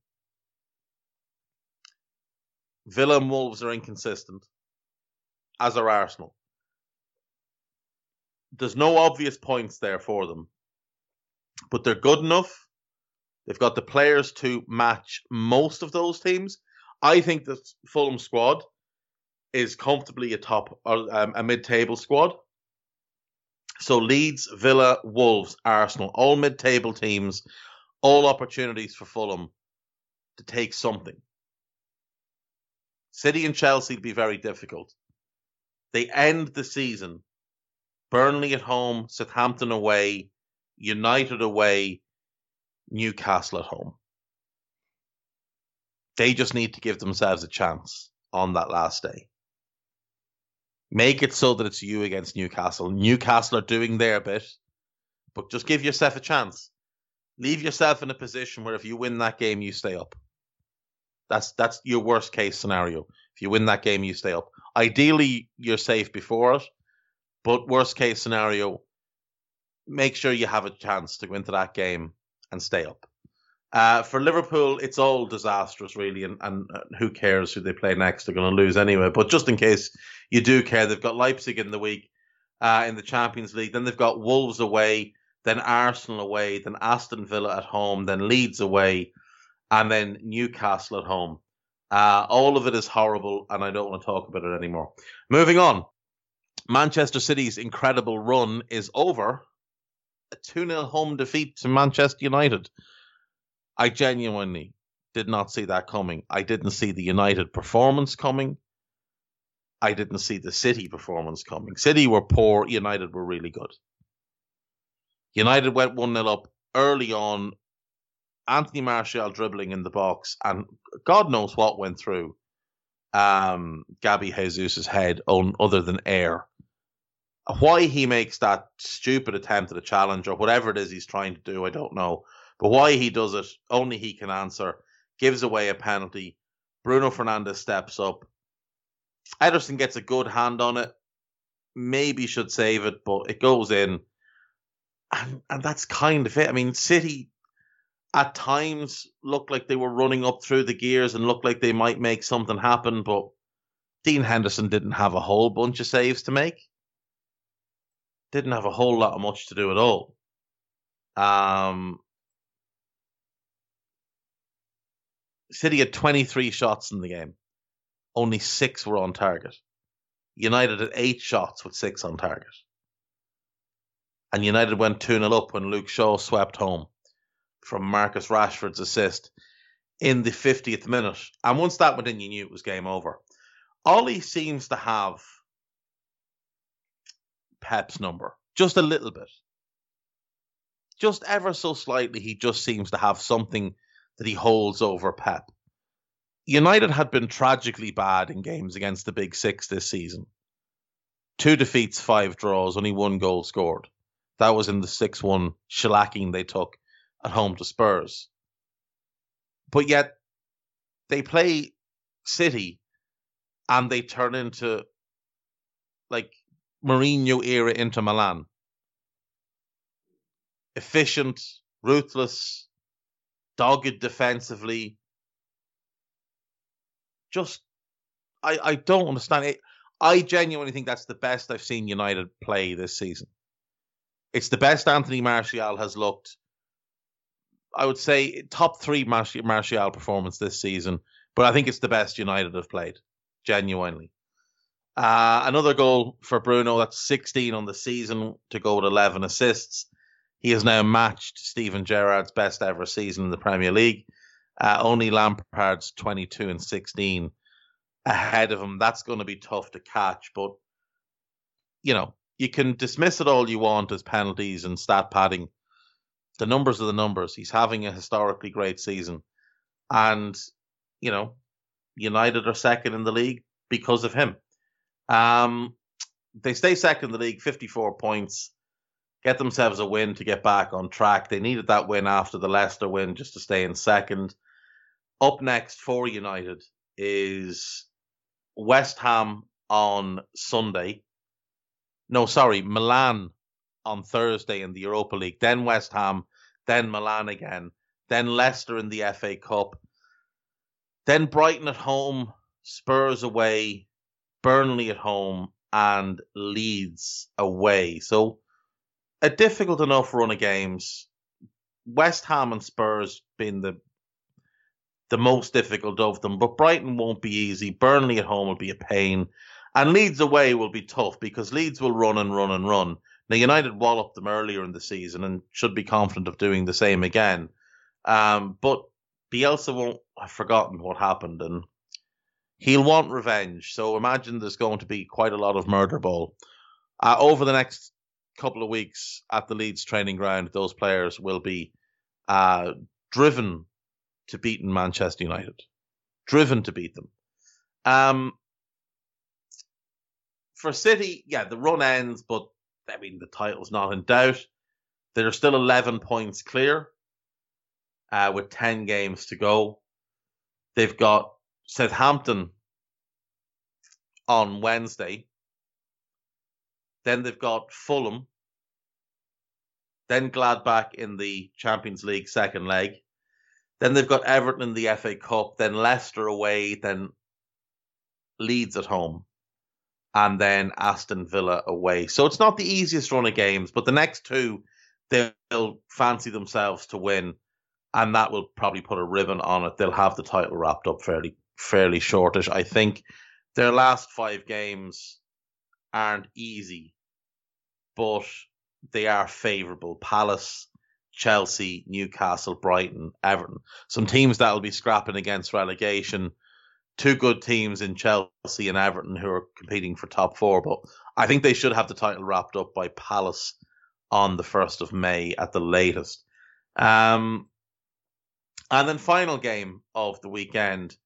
A: Villa and Wolves are inconsistent as are Arsenal. There's no obvious points there for them, but they're good enough. They've got the players to match most of those teams. I think the Fulham squad is comfortably a top or um, a mid-table squad. So Leeds, Villa, Wolves, Arsenal, all mid-table teams, all opportunities for Fulham to take something. City and Chelsea will be very difficult. They end the season Burnley at home, Southampton away, United away, Newcastle at home. They just need to give themselves a chance on that last day. Make it so that it's you against Newcastle. Newcastle are doing their bit, but just give yourself a chance. Leave yourself in a position where if you win that game, you stay up. That's that's your worst case scenario. If you win that game, you stay up. Ideally, you're safe before it, but worst case scenario, make sure you have a chance to go into that game and stay up. Uh, for Liverpool, it's all disastrous, really, and, and uh, who cares who they play next? They're going to lose anyway. But just in case you do care, they've got Leipzig in the week uh, in the Champions League. Then they've got Wolves away, then Arsenal away, then Aston Villa at home, then Leeds away, and then Newcastle at home. Uh, all of it is horrible, and I don't want to talk about it anymore. Moving on. Manchester City's incredible run is over. A 2 0 home defeat to Manchester United. I genuinely did not see that coming. I didn't see the United performance coming. I didn't see the City performance coming. City were poor, United were really good. United went 1 0 up early on. Anthony Martial dribbling in the box, and God knows what went through um, Gabby Jesus' head on other than air. Why he makes that stupid attempt at a challenge or whatever it is he's trying to do, I don't know. But why he does it, only he can answer. Gives away a penalty. Bruno Fernandes steps up. Ederson gets a good hand on it. Maybe should save it, but it goes in and and that's kind of it. I mean, City at times looked like they were running up through the gears and looked like they might make something happen, but Dean Henderson didn't have a whole bunch of saves to make. Didn't have a whole lot of much to do at all. Um, City had 23 shots in the game. Only six were on target. United had eight shots with six on target and United went 2 0 up when Luke Shaw swept home from Marcus Rashford's assist in the 50th minute. And once that went in, you knew it was game over. Ole seems to have Pep's number, just a little bit. Just ever so slightly, he just seems to have something that he holds over Pep. United had been tragically bad in games against the Big Six this season. Two defeats, five draws, only one goal scored. That was in the 6 1 shellacking they took at home to Spurs. But yet, they play City and they turn into like Mourinho era Inter Milan. Efficient, ruthless, dogged defensively. Just, I, I don't understand it. I genuinely think that's the best I've seen United play this season. It's the best Anthony Martial has looked. I would say top three Martial performance this season, but I think it's the best United have played, genuinely. Uh, another goal for Bruno. That's 16 on the season to go with 11 assists. He has now matched Steven Gerrard's best ever season in the Premier League. Uh, only Lampard's 22 and 16 ahead of him. That's going to be tough to catch, but you know, you can dismiss it all you want as penalties and stat padding. The numbers are the numbers. He's having a historically great season. And, you know, United are second in the league because of him. Um, they stay second in the league, 54 points, get themselves a win to get back on track. They needed that win after the Leicester win just to stay in second. Up next for United is West Ham on Sunday no, sorry, Milan on Thursday in the Europa League, then West Ham, then Milan again, then Leicester in the FA Cup, then Brighton at home, Spurs away, Burnley at home, and Leeds away. So a difficult enough run of games. West Ham and Spurs being the the most difficult of them, but Brighton won't be easy. Burnley at home will be a pain. And Leeds away will be tough because Leeds will run and run and run. Now, United walloped them earlier in the season and should be confident of doing the same again. Um, but Bielsa won't have forgotten what happened and he'll want revenge. So imagine there's going to be quite a lot of murder ball. Uh, over the next couple of weeks at the Leeds training ground, those players will be uh, driven to beat Manchester United. Driven to beat them. Um, for City, yeah, the run ends, but I mean the title's not in doubt. They're still eleven points clear, uh, with ten games to go. They've got Southampton on Wednesday. Then they've got Fulham. Then Gladbach in the Champions League second leg. Then they've got Everton in the FA Cup. Then Leicester away. Then Leeds at home. And then Aston Villa away. So it's not the easiest run of games, but the next two they'll fancy themselves to win, and that will probably put a ribbon on it. They'll have the title wrapped up fairly fairly shortish. I think their last five games aren't easy, but they are favourable. Palace, Chelsea, Newcastle, Brighton, Everton. Some teams that will be scrapping against relegation. Two good teams in Chelsea and Everton who are competing for top four, but I think they should have the title wrapped up by Palace on the 1st of May at the latest. Um, and then final game of the weekend.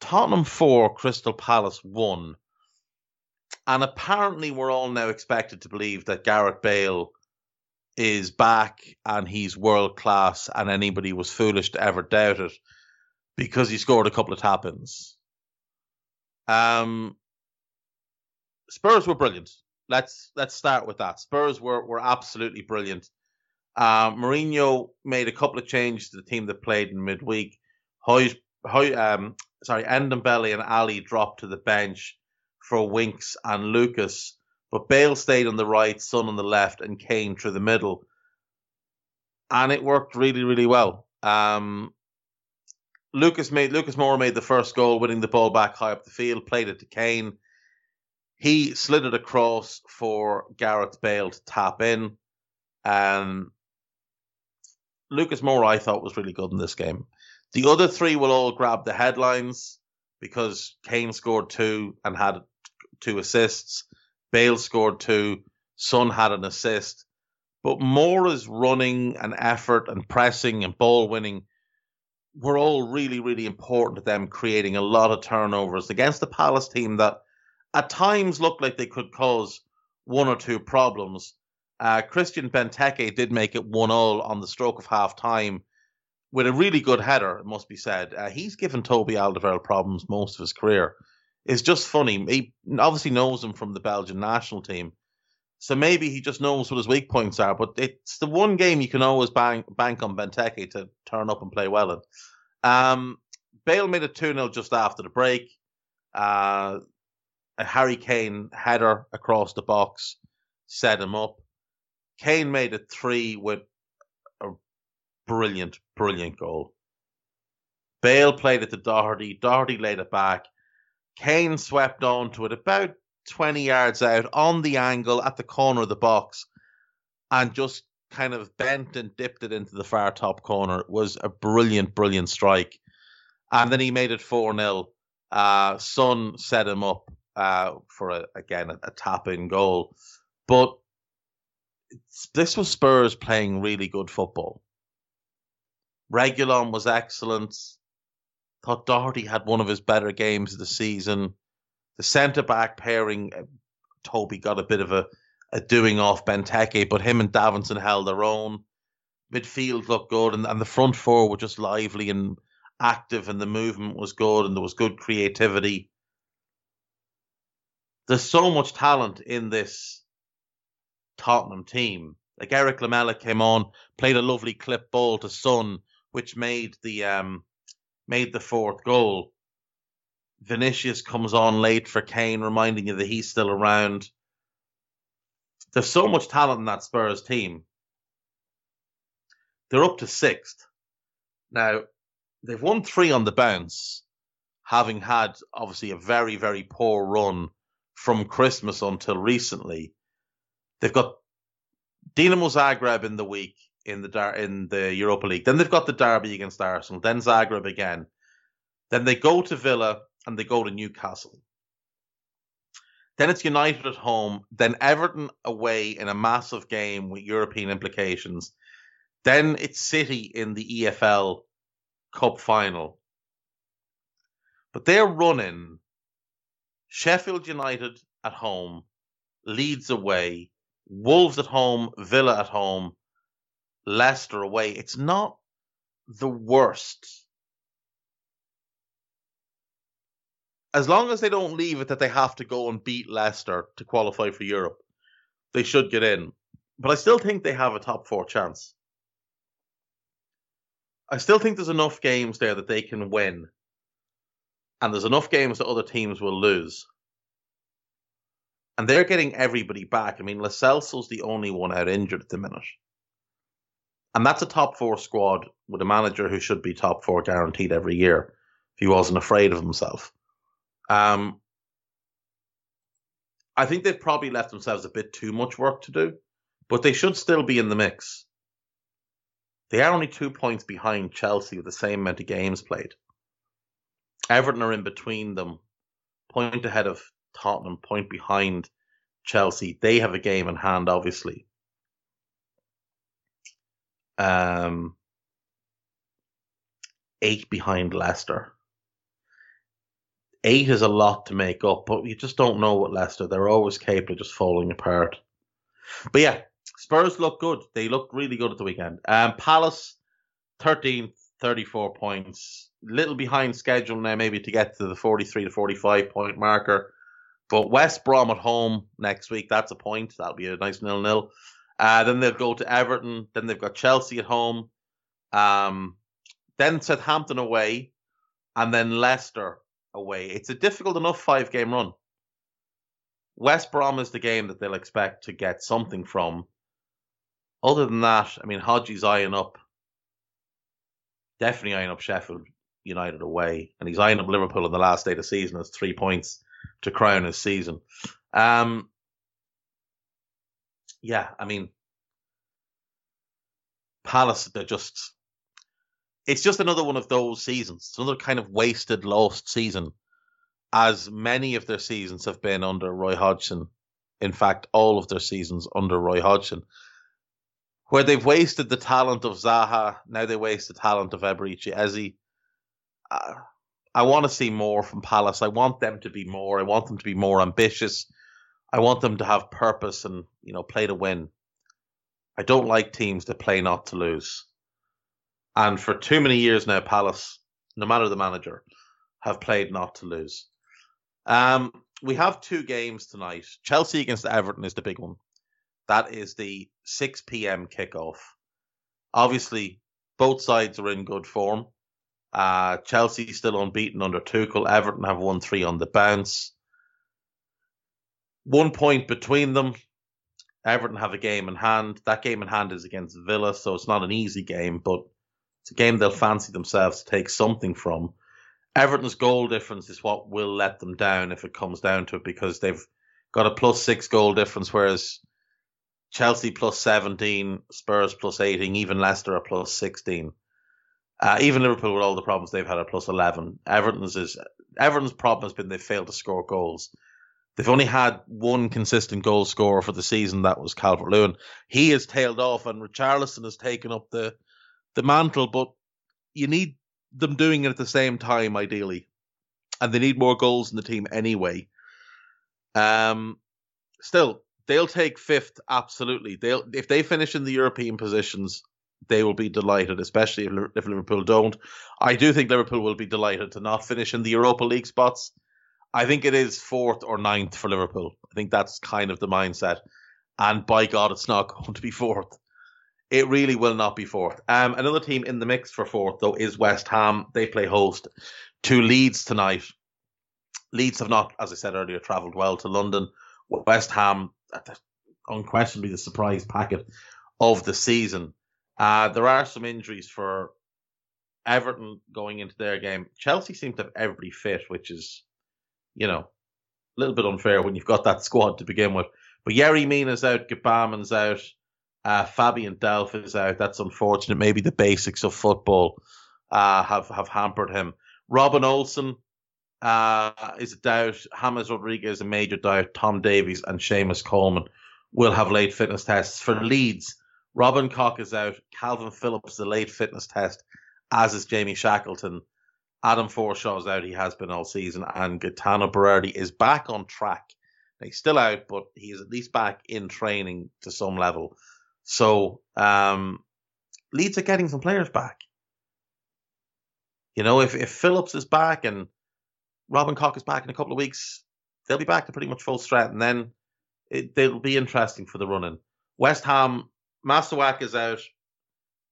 A: Tottenham 4, Crystal Palace 1. And apparently we're all now expected to believe that Gareth Bale is back and he's world class and anybody was foolish to ever doubt it because he scored a couple of tap-ins. Um, Spurs were brilliant. Let's let's start with that. Spurs were were absolutely brilliant. Uh, Mourinho made a couple of changes to the team that played in midweek. Hoy, Hoy, um, sorry, Ndombele and Alli dropped to the bench for Winks and Lucas, but Bale stayed on the right, Son on the left, and Kane through the middle, and it worked really really well. Um, Lucas made Lucas Moura made the first goal, winning the ball back high up the field, played it to Kane. He slid it across for Gareth Bale to tap in. Um, Lucas Moura, I thought, was really good in this game. The other three will all grab the headlines because Kane scored two and had two assists. Bale scored two. Son had an assist. But Moura's running and effort and pressing and ball winning were all really, really important to them creating a lot of turnovers against the Palace team that at times looked like they could cause one or two problems. Uh, Christian Benteke did make it one all on the stroke of half time with a really good header, it must be said. Uh, he's given Toby Alderweireld problems most of his career. It's just funny. He obviously knows him from the Belgian national team. So maybe he just knows what his weak points are, but it's the one game you can always bank, bank on Benteke to turn up and play well in. Um, Bale made it 2 0 just after the break. Uh, a Harry Kane header across the box set him up. Kane made it three with a brilliant, brilliant goal. Bale played it to Doherty. Doherty laid it back. Kane swept onto it about 20 yards out on the angle at the corner of the box and just kind of bent and dipped it into the far top corner. It was a brilliant, brilliant strike. And then he made it 4 0. Uh, Son set him up uh, for a, again a, a tap in goal. But this was Spurs playing really good football. Reguilon was excellent. Thought Doherty had one of his better games of the season. The centre back pairing, uh, Toby got a bit of a, a doing off Benteke, but him and Davinson held their own. Midfield looked good, and, and the front four were just lively and active, and the movement was good, and there was good creativity there's so much talent in this Tottenham team. Like Erik Lamela came on, played a lovely clip ball to Son, which made the um made the fourth goal. Vinicius comes on late for Kane, reminding you that he's still around. There's so much talent in that Spurs team. They're up to sixth. Now, they've won three on the bounce, having had obviously a very, very poor run from Christmas until recently. They've got Dinamo Zagreb in the week in the Dar- in the Europa League. Then they've got the derby against Arsenal. Then Zagreb again. Then they go to Villa and they go to Newcastle. Then it's United at home. Then Everton away in a massive game with European implications. Then it's City in the EFL Cup final. But they're running Sheffield United at home, Leeds away, Wolves at home, Villa at home, Leicester away. It's not the worst as long as they don't leave it that they have to go and beat Leicester to qualify for Europe, they should get in. But I still think they have a top four chance. I still think there's enough games there that they can win. And there's enough games that other teams will lose. And they're getting everybody back. I mean, Lo Celso's the only one out injured at the minute. And that's a top four squad with a manager who should be top four guaranteed every year if he wasn't afraid of himself. Um, I think they've probably left themselves a bit too much work to do, but they should still be in the mix. They are only two points behind Chelsea with the same amount of games played. Everton are in between them, point ahead of Tottenham, point behind Chelsea. They have a game in hand, obviously. Um, eight behind Leicester. Eight is a lot to make up, but you just don't know what Leicester. They're always capable of just falling apart. But yeah, Spurs look good. They look really good at the weekend. Um, Palace, 13th, 34 points. Little behind schedule now, maybe to get to the 43 to 45 point marker. But West Brom at home next week, that's a point. That'll be a nice nil nil. Uh, then they'll go to Everton. Then they've got Chelsea at home. Um, then Southampton away, and then Leicester away. It's a difficult enough five game run. West Brom is the game that they'll expect to get something from. Other than that, I mean, Hodgie's eyeing up, definitely eyeing up Sheffield United away, and he's eyeing up Liverpool in the last day of the season as three points to crown his season. Um, yeah, I mean, Palace, they're just. It's just another one of those seasons. It's another kind of wasted, lost season, as many of their seasons have been under Roy Hodgson. In fact, all of their seasons under Roy Hodgson, where they've wasted the talent of Zaha, now they waste the talent of Eberechi Eze. Uh, I want to see more from Palace. I want them to be more. I want them to be more ambitious. I want them to have purpose and you know play to win. I don't like teams that play not to lose. And for too many years now, Palace, no matter the manager, have played not to lose. Um, we have two games tonight. Chelsea against Everton is the big one. That is the 6 p.m. kickoff. Obviously, both sides are in good form. Uh, Chelsea still unbeaten under Tuchel. Everton have won three on the bounce one point between them. Everton have a game in hand. That game in hand is against Villa, so it's not an easy game, but it's a game they'll fancy themselves to take something from. Everton's goal difference is what will let them down if it comes down to it because they've got a plus six goal difference, whereas Chelsea plus 17, Spurs plus 18, even Leicester are plus 16. Uh, even Liverpool, with all the problems they've had, are plus 11. Everton's is Everton's problem has been they failed to score goals. They've only had one consistent goal scorer for the season. That was Calvert Lewin. He has tailed off, and Richarlison has taken up the the mantle. But you need them doing it at the same time, ideally, and they need more goals in the team anyway. Um, still, they'll take fifth. Absolutely, they'll if they finish in the European positions, they will be delighted, especially if, if Liverpool don't. I do think Liverpool will be delighted to not finish in the Europa League spots I think it is fourth or ninth for Liverpool. I think that's kind of the mindset. And by God, it's not going to be fourth. It really will not be fourth. Um, another team in the mix for fourth, though, is West Ham. They play host to Leeds tonight. Leeds have not, as I said earlier, travelled well to London. West Ham, unquestionably the surprise packet of the season. Uh, there are some injuries for Everton going into their game. Chelsea seem to have every fit, which is you know, a little bit unfair when you've got that squad to begin with. But Yerry Mina's out, Gbamin's out, uh, Fabian Delph is out. That's unfortunate. Maybe the basics of football uh, have have hampered him. Robin Olsen uh, is a doubt. James Rodriguez a major doubt. Tom Davies and Seamus Coleman will have late fitness tests for Leeds. Robin Koch is out. Kalvin Phillips the late fitness test, as is Jamie Shackleton. Adam Forshaw's out. He has been all season. And Gaetano Berardi is back on track. He's still out, but he's at least back in training to some level. So um, Leeds are getting some players back. You know, if, if Phillips is back and Robin Koch is back in a couple of weeks. They'll be back to pretty much full strength, and then it, they'll be interesting for the running. West Ham, Masuak is out,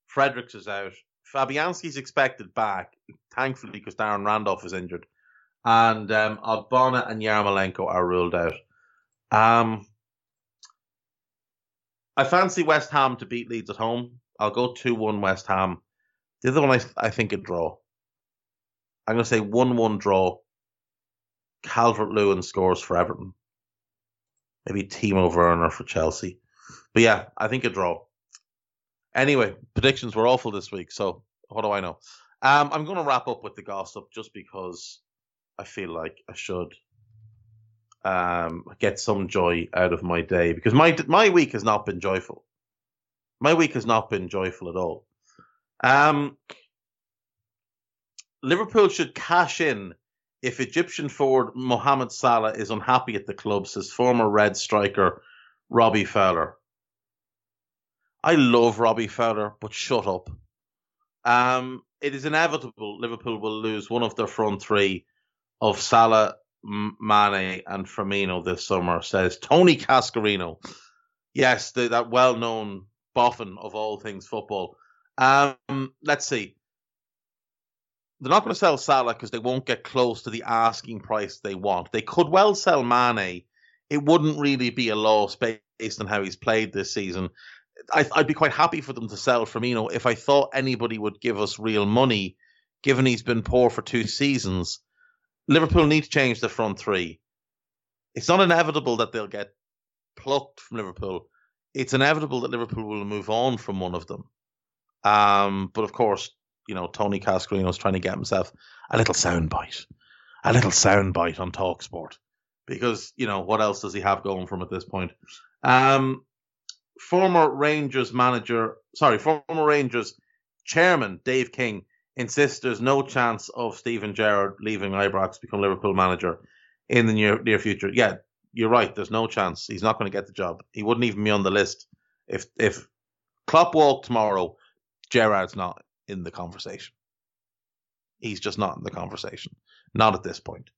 A: Fredericks is out, Fabianski's expected back, thankfully, because Darren Randolph is injured, and um, Ogbonna and Yarmolenko are ruled out. Um, I fancy West Ham to beat Leeds at home. I'll go 2 1 West Ham. The other one, I, I think, a draw. I'm going to say 1 1 draw. Calvert Lewin scores for Everton. Maybe Timo Werner for Chelsea. But yeah, I think a draw. Anyway, predictions were awful this week, so what do I know? Um, I'm going to wrap up with the gossip just because I feel like I should um, get some joy out of my day because my my week has not been joyful. My week has not been joyful at all. Um, Liverpool should cash in if Egyptian forward Mohamed Salah is unhappy at the club, says former Red striker Robbie Fowler. I love Robbie Fowler, but shut up. Um, it is inevitable Liverpool will lose one of their front three of Salah, Mane, and Firmino this summer, says Tony Cascarino. Yes, the, that well known boffin of all things football. Um, let's see. They're not going to sell Salah because they won't get close to the asking price they want. They could well sell Mane. It wouldn't really be a loss based on how he's played this season. I, would be quite happy for them to sell Firmino if I thought anybody would give us real money, given he's been poor for two seasons. Liverpool need to change the front three. It's not inevitable that they'll get plucked from Liverpool. It's inevitable that Liverpool will move on from one of them. Um, but of course, you know, Tony Cascarino's trying to get himself a little soundbite, a little soundbite on Talksport, because you know what else does he have going from at this point? Um, former Rangers manager, sorry, former Rangers chairman Dave King insists there's no chance of Steven Gerrard leaving Ibrox to become Liverpool manager in the near near future. Yeah, you're right. There's no chance. He's not going to get the job. He wouldn't even be on the list if if Klopp walked tomorrow. Gerrard's not in the conversation. He's just not in the conversation. Not at this point.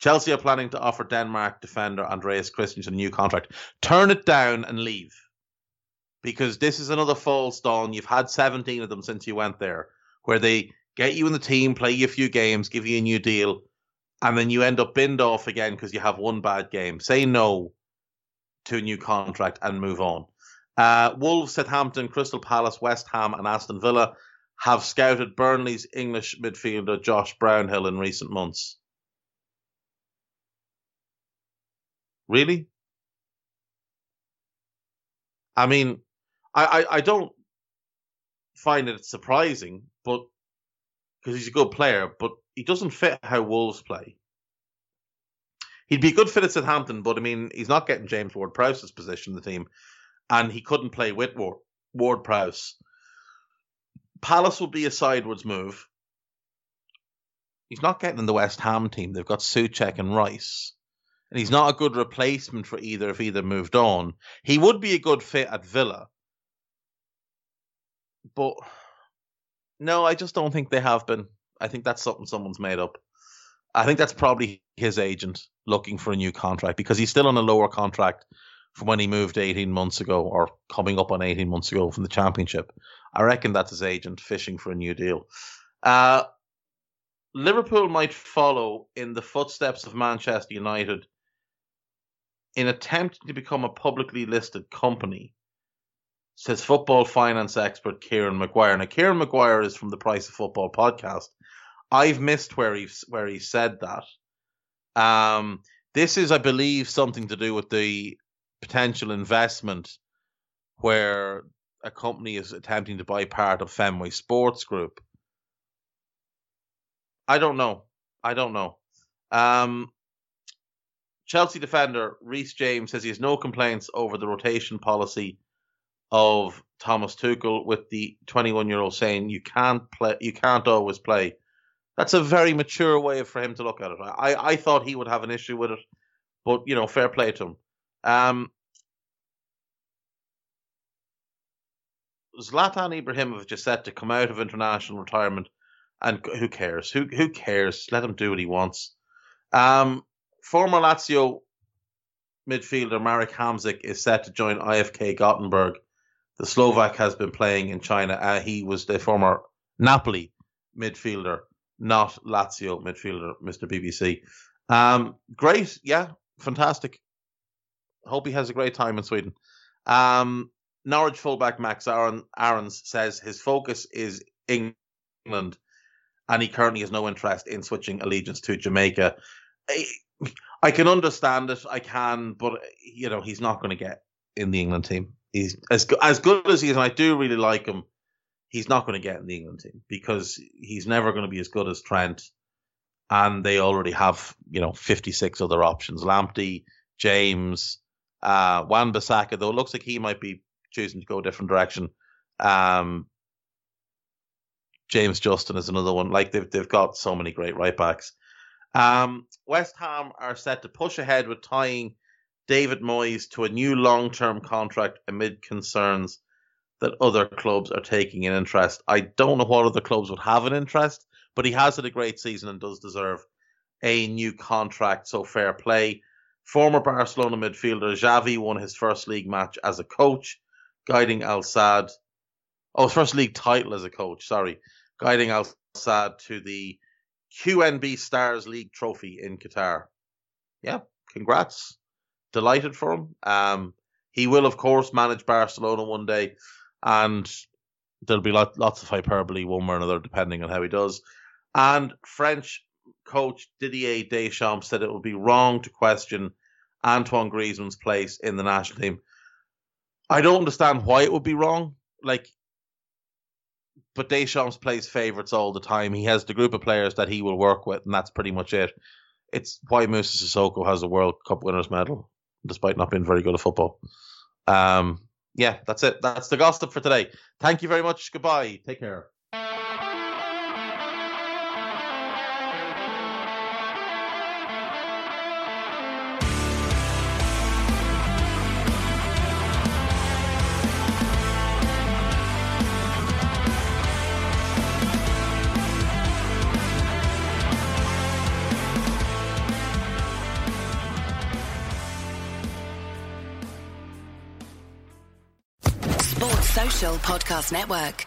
A: Chelsea are planning to offer Denmark defender Andreas Christensen a new contract. Turn it down and leave because this is another false dawn. You've had 17 of them since you went there, where they get you in the team, play you a few games, give you a new deal, and then you end up binned off again because you have one bad game. Say no to a new contract and move on. Uh, Wolves, Southampton, Crystal Palace, West Ham, and Aston Villa have scouted Burnley's English midfielder Josh Brownhill in recent months. Really? I mean, I, I, I don't find it surprising, but because he's a good player, but he doesn't fit how Wolves play. He'd be a good fit at Southampton, but I mean, he's not getting James Ward Prowse's position in the team, and he couldn't play with Ward, Prowse. Palace would be a sideways move. He's not getting in the West Ham team. They've got Soucek and Rice and he's not a good replacement for either if either moved on. He would be a good fit at Villa, but no, I just don't think they have been. I think that's something someone's made up. I think that's probably his agent looking for a new contract because he's still on a lower contract from when he moved 18 months ago or coming up on 18 months ago from the championship. I reckon that's his agent fishing for a new deal. Uh, Liverpool might follow in the footsteps of Manchester United in attempting to become a publicly listed company, says football finance expert Kieran Maguire. Now, Kieran Maguire is from the Price of Football podcast. I've missed where he where he said that. Um, this is, I believe, something to do with the potential investment where a company is attempting to buy part of Fenway Sports Group. I don't know. I don't know. Um, Chelsea defender Reece James says he has no complaints over the rotation policy of Thomas Tuchel, with the 21 year old saying you can't play, you can't always play. That's a very mature way for him to look at it. I, I thought he would have an issue with it, but you know, fair play to him. Um, Zlatan Ibrahimovic is set to come out of international retirement, and who cares? Who who cares? Let him do what he wants. Um, former Lazio midfielder Marek Hamsik is set to join IFK Gothenburg. The Slovak has been playing in China. Uh, he was the former Napoli midfielder, not Lazio midfielder, Mr. BBC. Um, great, yeah, fantastic. Hope he has a great time in Sweden. Um, Norwich fullback Max Aaron, Aarons says his focus is England and he currently has no interest in switching allegiance to Jamaica. I, I can understand it, I can, but you know he's not going to get in the England team. He's as as good as he is, I do really like him. He's not going to get in the England team because he's never going to be as good as Trent, and they already have you know fifty six other options: Lamptey, James, uh, Wan Bissaka. Though it looks like he might be choosing to go a different direction. Um, James Justin is another one. Like they've they've got so many great right backs. Um, West Ham are set to push ahead with tying David Moyes to a new long term contract amid concerns that other clubs are taking an interest. I don't know what other clubs would have an interest, but he has had a great season and does deserve a new contract. So fair play. Former Barcelona midfielder Xavi won his first league match as a coach, guiding Al Sadd. Oh, first league title as a coach. Sorry, guiding Al Sadd to the QNB Stars League trophy in Qatar. Yeah, congrats. Delighted for him. Um, he will, of course, manage Barcelona one day, and there'll be lot, lots of hyperbole one way or another, depending on how he does. And French coach Didier Deschamps said it would be wrong to question Antoine Griezmann's place in the national team. I don't understand why it would be wrong. Like but Deschamps plays favourites all the time. He has the group of players that he will work with, and that's pretty much it. It's why Moussa Sissoko has a World Cup winners medal, despite not being very good at football. Um, yeah, that's it. That's the gossip for today. Thank you very much. Goodbye. Take care.
B: Podcast Network.